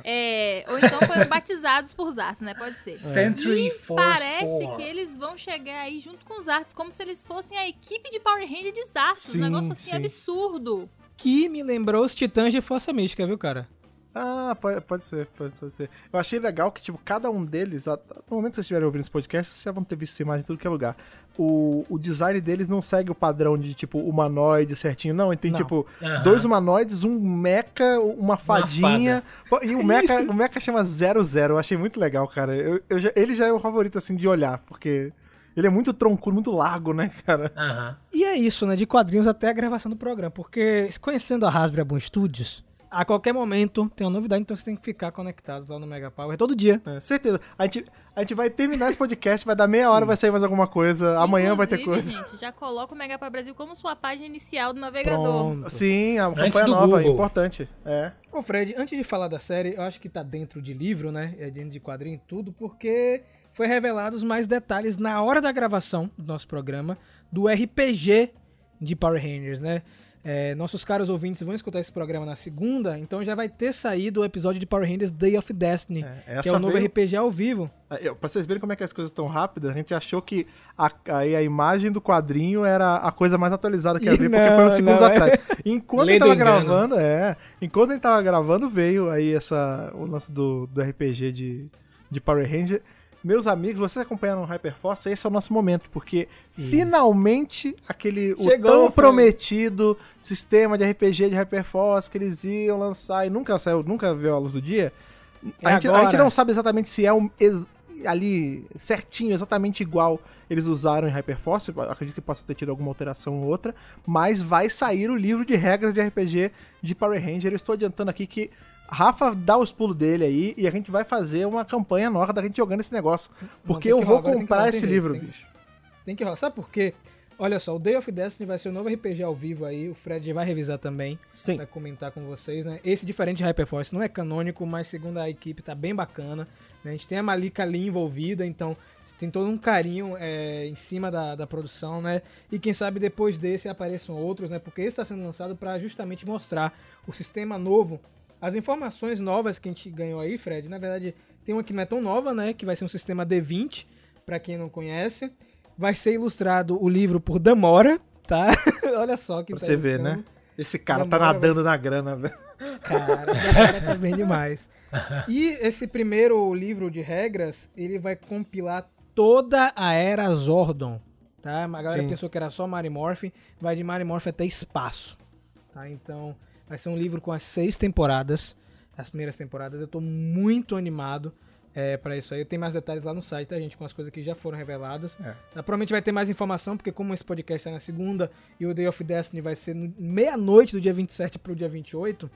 É, ou então foram batizados por Zartos, né? Pode ser. Century E Force parece 4. que eles vão chegar aí junto com os Zartos, como se eles fossem a equipe de Power Ranger de Zartos. Sim, um negócio assim sim. absurdo. Que me lembrou os Titãs de Força Mística, viu, cara? Ah, pode, pode ser, pode, pode ser. Eu achei legal que, tipo, cada um deles, no momento que vocês estiverem ouvindo esse podcast, vocês já vão ter visto essa imagem em tudo que é lugar. O, o design deles não segue o padrão de, tipo, humanoide certinho, não. Ele tem, Não. tipo, Aham. dois humanoides, um mecha, uma fadinha. Pô, E o mecha, o mecha chama 00. Eu achei muito legal, cara. Eu, eu já- ele já é o favorito, assim, de olhar, porque ele é muito troncudo, muito largo, né, cara? Aham. E é isso, né? De quadrinhos até a gravação do programa. Porque conhecendo a Hasbro Boom Studios, a qualquer momento tem uma novidade, então você tem que ficar conectados lá no Mega Power todo dia. É, certeza. A gente, a gente vai terminar esse podcast, vai dar meia hora, vai sair mais alguma coisa. Amanhã vai ter coisa. gente, já coloca o Mega Power Brasil como sua página inicial do navegador. Pronto. Sim, a Antes campanha do nova, Google. importante. É. Ô Fred, antes de falar da série, eu acho que tá dentro de livro, né? É dentro de quadrinho e tudo, porque foi revelados mais detalhes na hora da gravação do nosso programa do RPG de Power Rangers, né? É, nossos caros ouvintes vão escutar esse programa na segunda, então já vai ter saído o episódio de Power Rangers Day of Destiny, É, que é o novo veio- RPG ao vivo. Ó, Pra vocês verem como é que as coisas estão rápidas, a gente achou que a, aí a imagem do quadrinho era a coisa mais atualizada que E havia, porque foi uns segundos não, é. atrás. Enquanto Lei ele tava do engano. gravando, é. Enquanto ele tava gravando, veio aí essa, o lance do, do RPG de, de Power Ranger. Meus amigos, vocês acompanharam o Hyperforce, esse é o nosso momento, porque finalmente aquele Chegou, tão Fred. prometido sistema de RPG de Hyperforce que eles iam lançar e nunca saiu, nunca viu a luz do dia. É A gente, a gente não sabe exatamente se é um ex- ali certinho, exatamente igual eles usaram em Hyperforce. Acredito que possa ter tido alguma alteração ou outra. Mas vai sair o livro de regras de RPG de Power Ranger. Eu estou adiantando aqui que Rafa dá os pulos dele aí e a gente vai fazer uma campanha nova da gente jogando esse negócio. Porque tem eu vou agora comprar rolar, esse jeito, livro, tem que- bicho. Tem que rolar. Sabe por quê? Olha só, o Day of Destiny vai ser o novo RPG ao vivo aí, o Fred vai revisar também. Sim. Vai comentar com vocês, né? Esse diferente de Hyperforce não é canônico, mas segundo a equipe tá bem bacana. né? A gente tem a Malika ali envolvida, então tem todo um carinho é, em cima da, da produção, né? E quem sabe depois desse apareçam outros, né? Porque esse está sendo lançado para justamente mostrar o sistema novo. As informações novas que a gente ganhou aí, Fred, na verdade tem uma que não é tão nova, né? Que vai ser um sistema D20, para quem não conhece. Vai ser ilustrado o livro por Damora, tá? Olha só que Pra você ver, né? Esse cara tá Demora, nadando na grana, velho. Cara, Damora tá bem demais. E esse primeiro livro de regras, ele vai compilar toda a era Zordon, tá? A galera Sim. pensou que era só Marimorph, vai de Marimorph até espaço, tá? Então, vai ser um livro com as seis temporadas, as primeiras temporadas. Eu tô muito animado é, para isso aí. Tem mais detalhes lá no site, tá, gente? Com as coisas que já foram reveladas. É. Tá, provavelmente vai ter mais informação, porque como esse podcast tá na segunda e o Day of Destiny vai ser no- meia-noite do dia 27 pro dia 28,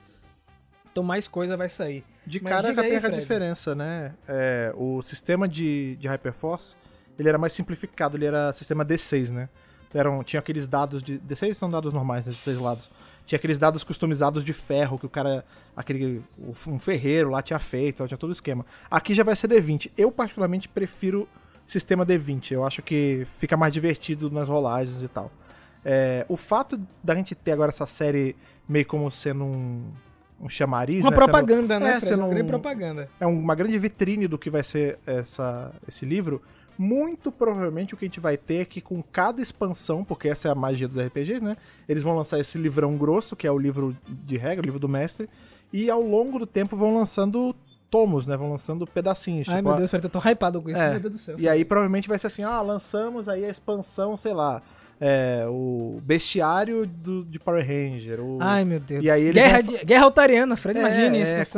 então mais coisa vai sair. De Mas cara já tem a diferença, né? É, o sistema de, de Hyperforce, ele era mais simplificado, ele era sistema D6, né? Eram, tinha aqueles dados de... D6 são dados normais, né? Seis lados. Tinha aqueles dados customizados de ferro que o cara... Aquele... Um ferreiro lá tinha feito, tinha todo o esquema. Aqui já vai ser D20. Eu, particularmente, prefiro sistema D20. Eu acho que fica mais divertido nas rolagens e tal. É, o fato da gente ter agora essa série meio como sendo um, um chamariz, Uma né? Sendo- propaganda, né, é, sendo Uma grande um- propaganda. é uma grande vitrine do que vai ser essa, esse livro. Muito provavelmente o que a gente vai ter é que com cada expansão, porque essa é a magia dos RPGs, né? Eles vão lançar esse livrão grosso, que é o livro de regra, o livro do mestre, e ao longo do tempo vão lançando tomos, né? Vão lançando pedacinhos. Ai, tipo, meu a- Deus, Fred, eu tô hypado com isso, É, meu Deus do céu. E aí provavelmente vai ser assim, ah, lançamos aí a expansão, sei lá, é, o bestiário do, de Power Ranger. O... Ai, meu Deus. E aí eles Guerra, vão- de- Guerra Altariana, Fred, É, imagine é,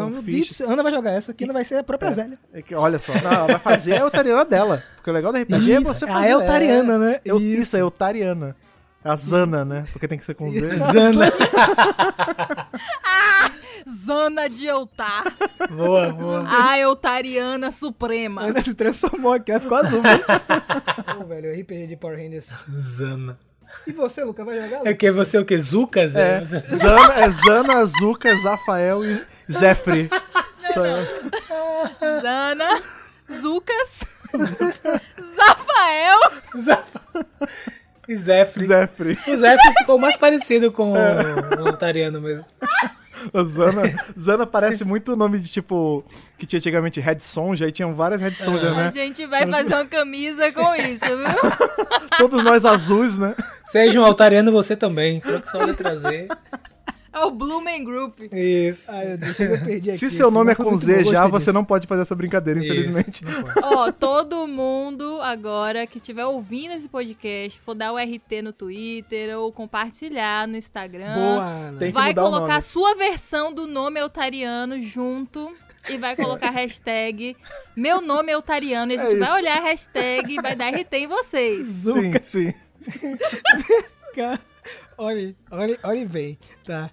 Meu. Deus, do céu, Ana vai jogar essa aqui, não vai ser a própria Zélia. É que, olha só, não, ela vai fazer a Eutariana dela. Porque o legal da RPG é Isso, você a fazer. Eutariana, né? Eu, Isso. isso. é Eutariana. A Zana, né? Porque tem que ser com Z. Zana. Zona de Eutar. boa, boa. A Eutariana Suprema. Ainda se transformou aqui, ela ficou azul. velho. Pô, velho, RPG de Power Rangers. Zana. E você, Luca, vai jogar? É Luca? que você é o que? Zucas? É, Zana, é Zana, Zuka, Zafael e Zefri. Zana, Zucas, Zafael. E Zefri. Zefri. O Zefri ficou mais parecido com o Altariano mesmo. A Zana, Zana parece muito o nome de tipo. Que tinha antigamente Red Sonja, aí tinham várias Red Sonja, A né? gente vai fazer uma camisa com isso, viu? Todos nós azuis, né? Seja um Altariano você também. Troca só a letra Z. É o Blumen Group. Isso. Ai, eu perdi aqui. Se seu nome é com Z já, você disso. não pode fazer essa brincadeira, infelizmente. Ó, todo mundo agora que estiver ouvindo esse podcast, for dar o RT no Twitter ou compartilhar no Instagram, Boa, Ana. Tem que vai colocar a sua versão do nome eutariano junto e vai colocar a hashtag meu nome é eutariano. E a É gente vai isso. olhar a hashtag e vai dar RT em vocês. Sim, sim. Olhe, olhe, olhe bem, tá?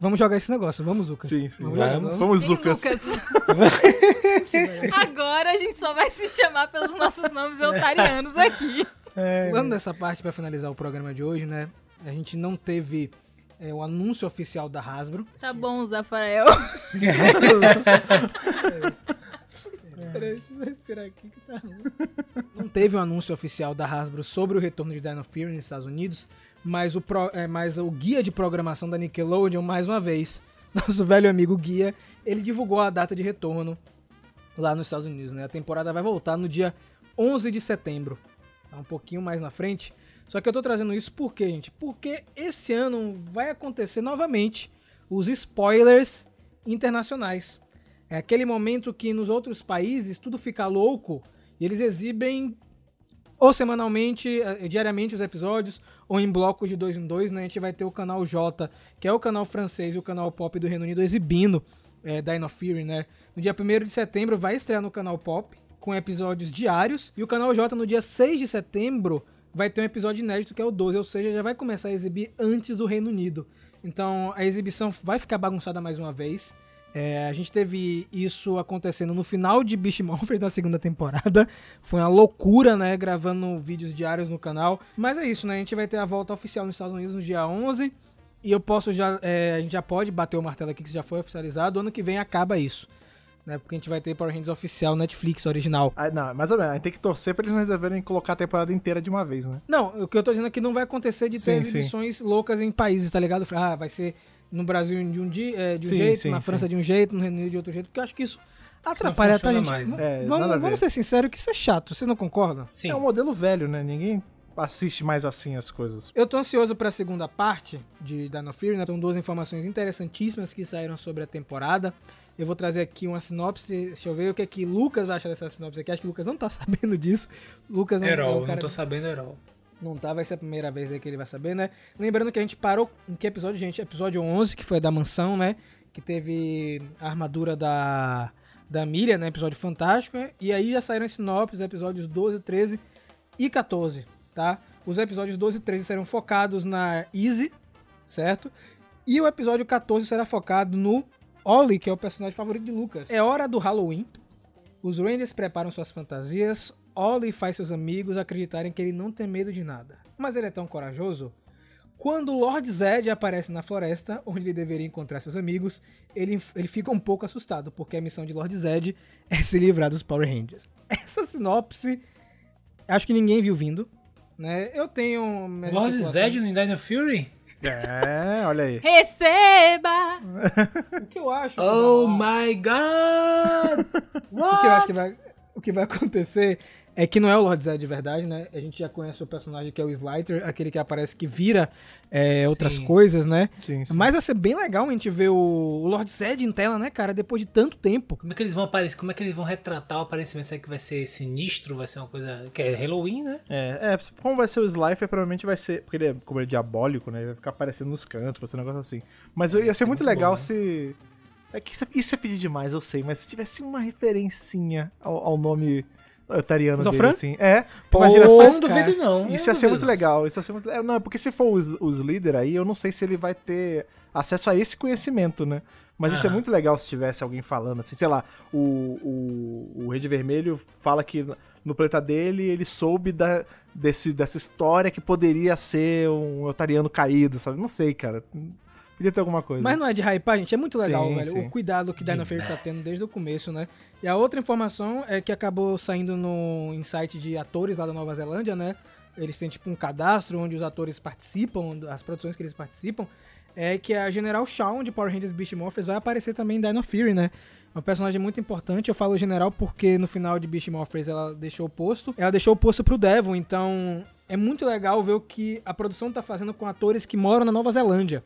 Vamos jogar esse negócio, vamos, Lucas. Sim, sim. Vamos. Vamos. Vamos, Sim, Zucas. Agora a gente só vai se chamar pelos nossos nomes eutarianos aqui. Pulando dessa parte pra finalizar o programa de hoje, né? A gente não teve é, o anúncio oficial da Hasbro. Tá bom, Zafael. Peraí, deixa eu respirar aqui que tá ruim. Não teve um anúncio oficial da Hasbro sobre o retorno de Dino Fury nos Estados Unidos, mas o, pro- é, mas o guia de programação da Nickelodeon, mais uma vez, nosso velho amigo Guia, ele divulgou a data de retorno lá nos Estados Unidos, né? A temporada vai voltar no dia 11 de setembro, tá um pouquinho mais na frente. Só que eu tô trazendo isso por quê, gente? Porque esse ano vai acontecer novamente os spoilers internacionais. É aquele momento que nos outros países tudo fica louco e eles exibem ou semanalmente, eh, diariamente os episódios, ou em blocos de dois em dois, né? A gente vai ter o canal J, que é o canal francês e o canal Pop do Reino Unido exibindo é, Dino Fury, né? No dia 1 de setembro vai estrear no canal Pop, com episódios diários, e o canal J no dia 6 de setembro vai ter um episódio inédito que é o 12, ou seja, já vai começar a exibir antes do Reino Unido. Então a exibição vai ficar bagunçada mais uma vez. É, a gente teve isso acontecendo no final de Beast Morphers da segunda temporada. Foi uma loucura, né? Gravando vídeos diários no canal. Mas é isso, né? A gente vai ter a volta oficial nos Estados Unidos no dia 11. E eu posso já. é, a gente já pode bater o martelo aqui que já foi oficializado. Ano que vem acaba isso. Né? Porque a gente vai ter Power Rangers oficial Netflix original. Ah, não, mais ou menos. A gente tem que torcer pra eles não resolverem colocar a temporada inteira de uma vez, né? Não, o que eu tô dizendo é que não vai acontecer de ter Sim, sim. exibições loucas em países, tá ligado? Ah, vai ser no Brasil de um, dia, é, de um Sim, jeito, sim, na França sim. de um jeito, no Reino Unido de outro jeito, porque eu acho que isso atrapalha, tá, gente? mais, né? É, vamos, a vamos ser sinceros que isso é chato, vocês não concordam? Sim. É um modelo velho, né? Ninguém assiste mais assim as coisas. Eu tô ansioso pra segunda parte de Dino Fury, né? São duas informações interessantíssimas que saíram sobre a temporada. Eu vou trazer aqui uma sinopse, deixa eu ver o que é que Lucas vai achar dessa sinopse aqui. Acho que o Lucas não tá sabendo disso. Lucas não é Herol, não cara- tô sabendo Herol. Não tá, vai ser a primeira vez aí que ele vai saber, né? Lembrando que a gente parou em que episódio, gente? Episódio 11, que foi da mansão, né? Que teve a armadura da, da Miriam, né? Episódio fantástico. né? E aí já saíram sinopses, episódios 12, 13 e 14, tá? Os episódios 12 e 13 serão focados na Easy, certo? E o episódio 14 será focado no Ollie, que é o personagem favorito de Lucas. É hora do Halloween. Os Rangers preparam suas fantasias. Ollie faz seus amigos acreditarem que ele não tem medo de nada. Mas ele é tão corajoso. Quando Lord Zed aparece na floresta, onde ele deveria encontrar seus amigos, ele, ele fica um pouco assustado, porque a missão de Lord Zed é se livrar dos Power Rangers. Essa sinopse, acho que ninguém viu vindo. Né? Eu tenho. Lord. Zed no Dino Fury? É, olha aí. Receba! O que eu acho? Oh my god! O que eu acho que What? vai, o que vai acontecer é que não é o Lord Zed de verdade, né? A gente já conhece o personagem que é o Slider, aquele que aparece que vira é, outras Sim. coisas, né? Sim, sim. Mas vai ser bem legal a gente ver o, o Lord Zed em tela, né, cara? Depois de tanto tempo. Como é que eles vão aparecer? Como é que eles vão retratar o aparecimento? Será que vai ser sinistro? Vai ser uma coisa. Que é Halloween, né? É, é, como vai ser o Slifer, provavelmente vai ser. Porque ele é, como ele é diabólico, né? Ele vai ficar aparecendo nos cantos, vai ser um negócio assim. Mas ia ser, ser muito, muito legal bom, né? se. É que isso, isso é pedir demais, eu sei, mas se tivesse uma referencinha ao, ao nome otariano dele, assim. É, Pô, imagina Eu só. não duvido, não. Isso ia ser não muito duvido. legal, isso ia ser muito legal. Não, porque se for os, os líderes aí, eu não sei se ele vai ter acesso a esse conhecimento, né? Mas isso é muito legal se tivesse alguém falando assim, sei lá, o, o, o Rede Vermelho fala que no planeta dele ele soube da, desse, dessa história que poderia ser um otariano caído, sabe? Não sei, cara. Podia ter alguma coisa. Mas não é de hypar, gente. É muito legal, Sim, velho. sim. O cuidado que Dino Fury tá tendo desde o começo, né? E a outra informação é que acabou saindo no insight de atores lá da Nova Zelândia, né? Eles têm tipo um cadastro onde os atores participam, as produções que eles participam. É que a General Shawn de Power Rangers Beast Morphers vai aparecer também em Dino Fury, né? É um personagem muito importante. Eu falo general porque no final de Beast Morphers ela deixou o posto. Ela deixou o posto pro Devon, então é muito legal ver o que a produção tá fazendo com atores que moram na Nova Zelândia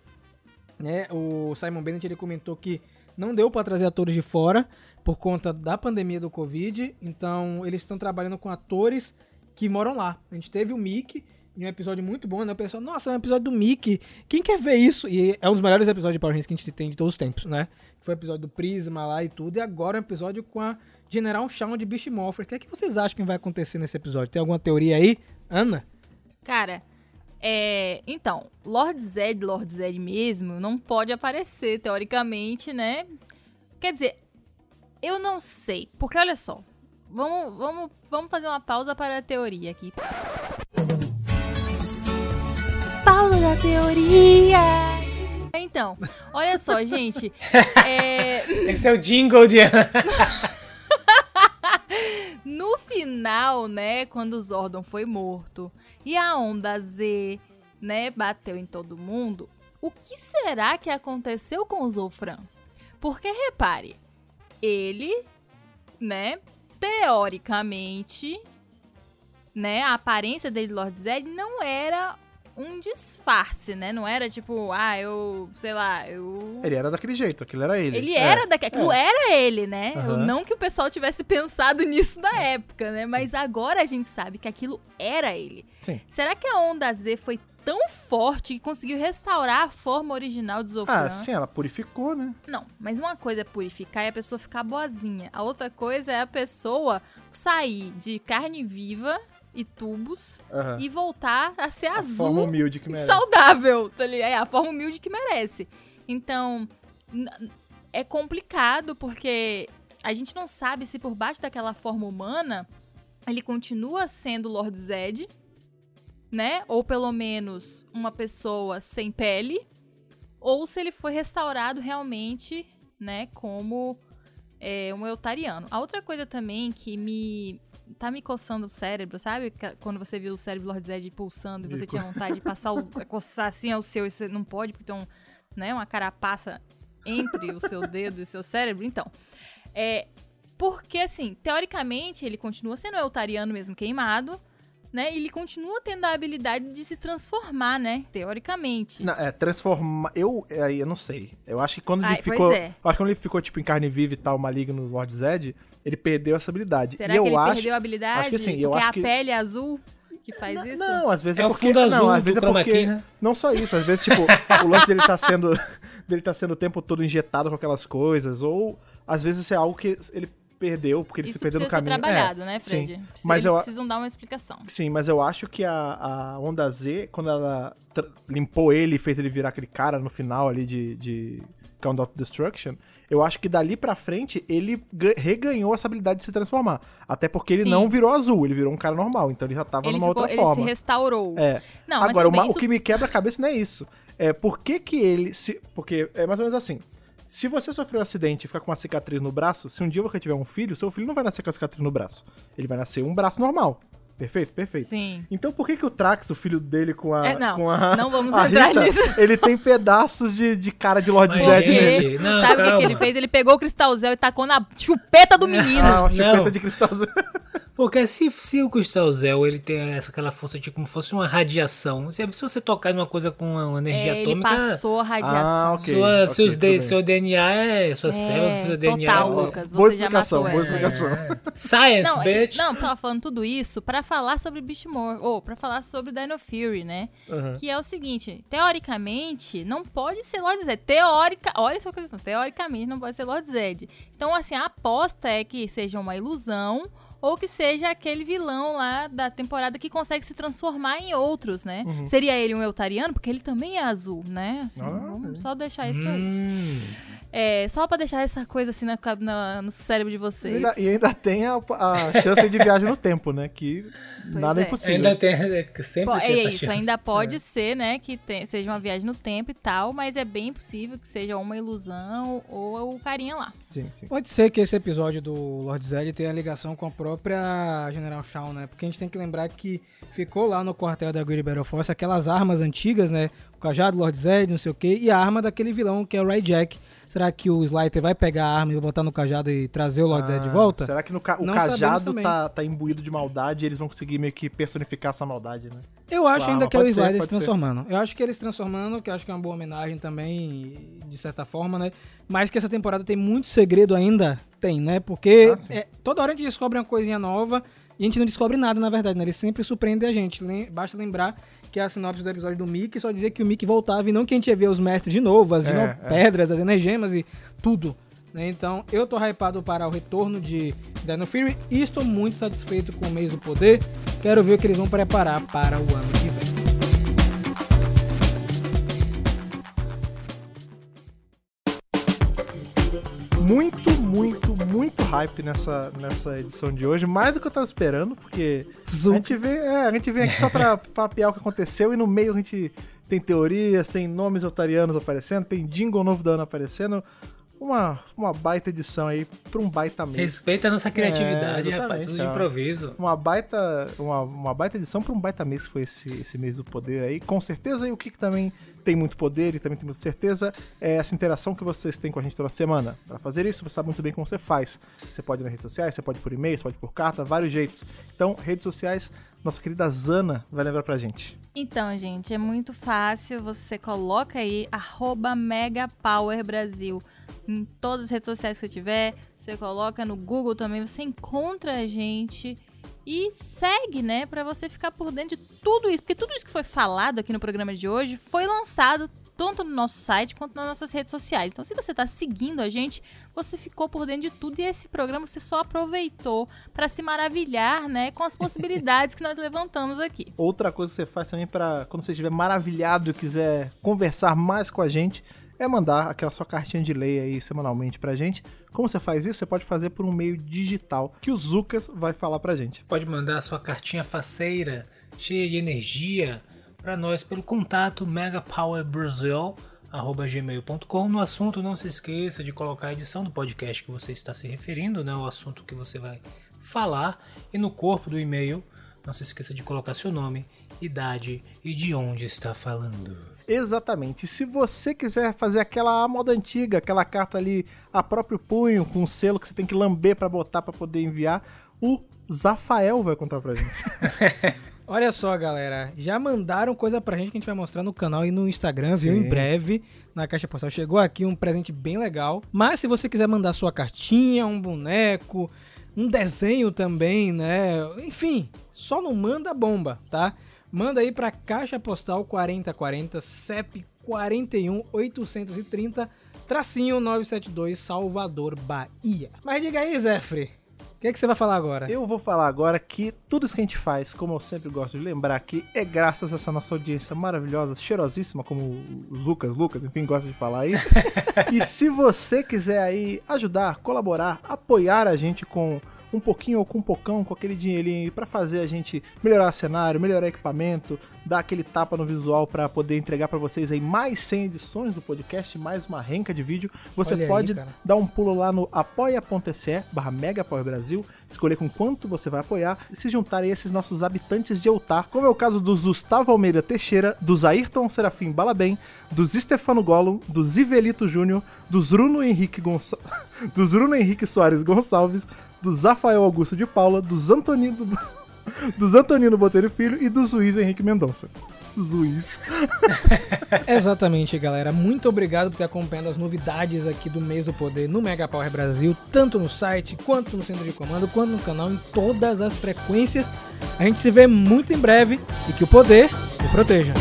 né? O Simon Bennett ele comentou que não deu para trazer atores de fora por conta da pandemia do Covid, então eles estão trabalhando com atores que moram lá. A gente teve o Mickey em um episódio muito bom, né? O pessoal, nossa, é um episódio do Mickey. Quem quer ver isso? E é um dos melhores episódios de Power Rangers que a gente tem de todos os tempos, né? Foi o episódio do Prisma lá e tudo, e agora é um episódio com a General Shawn de Beast Morpher. O que é que vocês acham que vai acontecer nesse episódio? Tem alguma teoria aí? Ana? Cara, é. Então, Lord Zed, Lord Zed mesmo, não pode aparecer, teoricamente, né? Quer dizer, eu não sei. Porque olha só. Vamos, vamos, vamos fazer uma pausa para a teoria aqui. Pausa da teoria! Então, olha só, gente. É. Esse é o jingle de. No final, né, quando Zordon foi morto e a onda Z, né, bateu em todo mundo, o que será que aconteceu com o Zofran? Porque repare, ele, né, teoricamente, né, a aparência dele, Lord Zed, não era um disfarce, né? Não era tipo, ah, eu, sei lá, eu Ele era daquele jeito, aquilo era ele. ele É. era daqui, aquilo era ele, né? Aham. Não que o pessoal tivesse pensado nisso na época, né? Mas agora a gente sabe que aquilo era ele. Sim. Será que a onda Z foi tão forte que conseguiu restaurar a forma original de Zofran? Ah, sim, ela purificou, né? Não, mas uma coisa é purificar e a pessoa ficar boazinha. A outra coisa é a pessoa sair de carne viva e tubos Aham. e voltar a ser A azul forma humilde que merece. saudável, tá ligado? É a forma humilde que merece. Então, é complicado porque a gente não sabe se por baixo daquela forma humana ele continua sendo Lord Zed, né? Ou pelo menos uma pessoa sem pele, ou se ele foi restaurado realmente, né, como é, um eutariano. A outra coisa também que me tá me coçando o cérebro, sabe? Quando você viu o cérebro Lord Zed pulsando e você tinha vontade de passar o coçar assim ao seu e você não pode porque tem um, né, uma carapaça entre o seu dedo e o seu cérebro. Então, é porque assim, teoricamente ele continua sendo eutariano mesmo queimado, né? E ele continua tendo a habilidade de se transformar, né? Teoricamente. Não, é, transformar. Eu, é, aí eu não sei. Eu acho que quando Ai, ele pois ficou. é. eu Acho que quando ele ficou, tipo, em carne viva e tal, maligno no Lord Zed, ele perdeu essa habilidade. Será e eu que ele acho. perdeu a habilidade? acho que sim, eu porque acho a que- pele azul que faz Não, isso? Não, às vezes é, É o porque. fundo azul não, às do vezes é porque. key, né? Não só isso, às vezes, tipo, o lance dele tá sendo. dele tá sendo o tempo todo injetado com aquelas coisas, ou às vezes isso é algo que ele perdeu, porque ele Isso se perdeu no precisa caminho. ser trabalhado, É, né, sim. Fred? Mas Eles eu- precisam dar uma explicação. Sim, mas eu acho que a, a Onda Z, quando ela limpou ele e fez ele virar aquele cara no final ali de, de, Count of Destruction, eu acho que dali pra frente ele ga- reganhou essa habilidade de se transformar. Até porque ele Sim. não virou azul, ele virou um cara normal, então ele já tava Ele, numa ficou- outra ele se forma. restaurou. É. Não, Agora, uma- o isso- que me quebra a cabeça não é isso. É por que que ele se... Porque é mais ou menos assim. Se você sofreu um acidente e ficar com uma cicatriz no braço, se um dia você tiver um filho, seu filho não vai nascer com a cicatriz no braço. Ele vai nascer um braço normal. Perfeito? Perfeito. Sim. Então por que que o Trax, o filho dele com a... É, não, com a não vamos a entrar Rita, nisso. Ele tem pedaços de, de cara de Lord Zed nele. não, sabe o que, que ele fez? Ele pegou o cristalzel e tacou na chupeta do menino. Ah, uma chupeta Não. de cristal. Porque se, se o Cristal Zell ele tem essa, aquela força de como se fosse uma radiação, se, se você tocar numa coisa com uma energia É, ele atômica, passou a radiação. Ah, ok. sua, seus tudo D- bem. seu DNA é. Suas É, células, seu DNA total, é. Lucas. Boa Você já explicação, matou boa explicação. É. Science, Não, bitch! não, tava falando tudo isso pra falar sobre Beastmore, ou pra falar sobre Dino Fury, né? Aham. Que é o seguinte, teoricamente, não pode ser Lord Zed. Teórica, olha só o que eu tô falando, teoricamente não pode ser Lord Zed. Então, assim, a aposta é que seja uma ilusão ou que seja aquele vilão lá da temporada que consegue se transformar em outros, né? Seria ele um Eutariano, porque ele também é azul, né? Assim, Ah, vamos só deixar isso aí. É, só pra deixar essa coisa assim na, na- no cérebro de E vocês. ainda, e ainda tem a, a chance de viagem no tempo, né? Que nada é é. impossível. ainda tem. Sempre Po- tem é essa isso, chance. ainda pode ser, né, que te- seja uma viagem no tempo e tal, mas é bem possível que seja uma ilusão ou o carinha lá. Sim, sim. Pode ser que esse episódio do Lord Zed tenha ligação com a própria General Shaw, né? Porque a gente tem que lembrar que ficou lá no quartel da Great Battle Force aquelas armas antigas, né? O cajado do Lord Zed, não sei o quê, e a arma daquele vilão que é o Ray Jack. Será que o Slyter vai pegar a arma e botar no cajado e trazer o Lord Zed de Ah, volta? Será que no ca- o Não cajado tá, tá imbuído de maldade e eles vão conseguir meio que personificar essa maldade, né? Eu acho Ah, ainda que é o Slider se pode ser. transformando. Eu acho que ele se transformando, que eu acho que é uma boa homenagem também, de certa forma, né? Mas que essa temporada tem muito segredo ainda, tem, né? Porque Ah, é, toda hora a gente descobre uma coisinha nova e a gente não descobre nada, na verdade, né? Ele sempre surpreende a gente. Lem- Basta lembrar que a sinopse do episódio do Mickey só dizia que o Mickey voltava e não que a gente ia ver os mestres de novo, as É, é. pedras, as energemas e tudo. né? Então, eu tô hypado para o retorno de Dino Fury e estou muito satisfeito com o mês do poder. Quero ver o que eles vão preparar para o ano que vem. Muito, muito, muito hype nessa, nessa edição de hoje. Mais do que eu tava esperando, porque a gente, vê, é, a gente vem aqui só pra papear o que aconteceu e no meio a gente tem teorias, tem nomes otarianos aparecendo, tem jingle novo da Ana aparecendo. Uma, uma baita edição aí pra um baita mês. Respeita a nossa criatividade, É, rapaz. Tudo de improviso. Uma baita, uma, uma baita edição para um baita mês que foi esse, esse mês do poder aí, com certeza. E o que, que também tem muito poder e também tem muita certeza é essa interação que vocês têm com a gente toda semana. Para fazer isso, você sabe muito bem como você faz. Você pode ir nas redes sociais, você pode ir por e-mail, você pode ir por carta, vários jeitos. Então, redes sociais, nossa querida Zana vai lembrar pra gente. Então, gente, é muito fácil. Você coloca aí arroba MegaPowerBrasil em todas as redes sociais que você tiver. Você coloca no Google também, você encontra a gente e segue, né? Pra você ficar por dentro de tudo isso. Porque tudo isso que foi falado aqui no programa de hoje foi lançado tanto no nosso site quanto nas nossas redes sociais. Então, se você tá seguindo a gente, você ficou por dentro de tudo e esse programa você só aproveitou pra se maravilhar, né, com as possibilidades que nós levantamos aqui. Outra coisa que você faz também para quando você estiver maravilhado e quiser conversar mais com a gente é mandar aquela sua cartinha de lei aí semanalmente pra gente. Como você faz isso? Você pode fazer por um meio digital que o Zucas vai falar pra gente. Pode mandar a sua cartinha faceira, cheia de energia, para nós pelo contato megapowerbrasil.gmail.com. No assunto, não se esqueça de colocar a edição do podcast que você está se referindo, né? O assunto que você vai falar. E no corpo do e-mail, não se esqueça de colocar seu nome, idade e de onde está falando. Exatamente. Se você quiser fazer aquela moda antiga, aquela carta ali a próprio punho, com um selo que você tem que lamber pra botar pra poder enviar, o Zafael vai contar pra gente. Olha só, galera, já mandaram coisa pra gente que a gente vai mostrar no canal e no Instagram, viu? Sim. Em breve, na caixa postal. Chegou aqui um presente bem legal. Mas se você quiser mandar sua cartinha, um boneco, um desenho também, né? Enfim, só não manda bomba, tá? Manda aí pra caixa postal 4040 CEP 41 830 tracinho 972 Salvador, Bahia. Mas diga aí, Zefre, O que, é que você vai falar agora? Eu vou falar agora que tudo isso que a gente faz, como eu sempre gosto de lembrar aqui, é graças a essa nossa audiência maravilhosa, cheirosíssima, como o Lucas, Lucas, enfim, gosta de falar aí. e se você quiser aí ajudar, colaborar, apoiar a gente com um pouquinho ou com um pocão, com aquele dinheirinho aí pra fazer a gente melhorar cenário, melhorar equipamento, dar aquele tapa no visual pra poder entregar pra vocês aí mais 100 edições do podcast, mais uma renca de vídeo, você Olha aí, pode cara. dar um pulo lá no apoia.se barra Mega Power Brasil, escolher com quanto você vai apoiar e se juntar a esses nossos habitantes de Eutar, como é o caso do Gustavo Almeida Teixeira, do Ayrton Serafim Balabem, do Stefano Gollum, do Zivelito Júnior, do Bruno Henrique Gonça... do Bruno Henrique Soares Gonçalves, do Rafael Augusto de Paula, dos Antonino dos Antonino Botelho Filho e do Luiz Henrique Mendonça. Zuiz. Exatamente, galera. Muito obrigado por ter acompanhado as novidades aqui do mês do poder no Mega Power Brasil, tanto no site, quanto no centro de comando, quanto no canal, em todas as frequências. A gente se vê muito em breve e que o poder o proteja.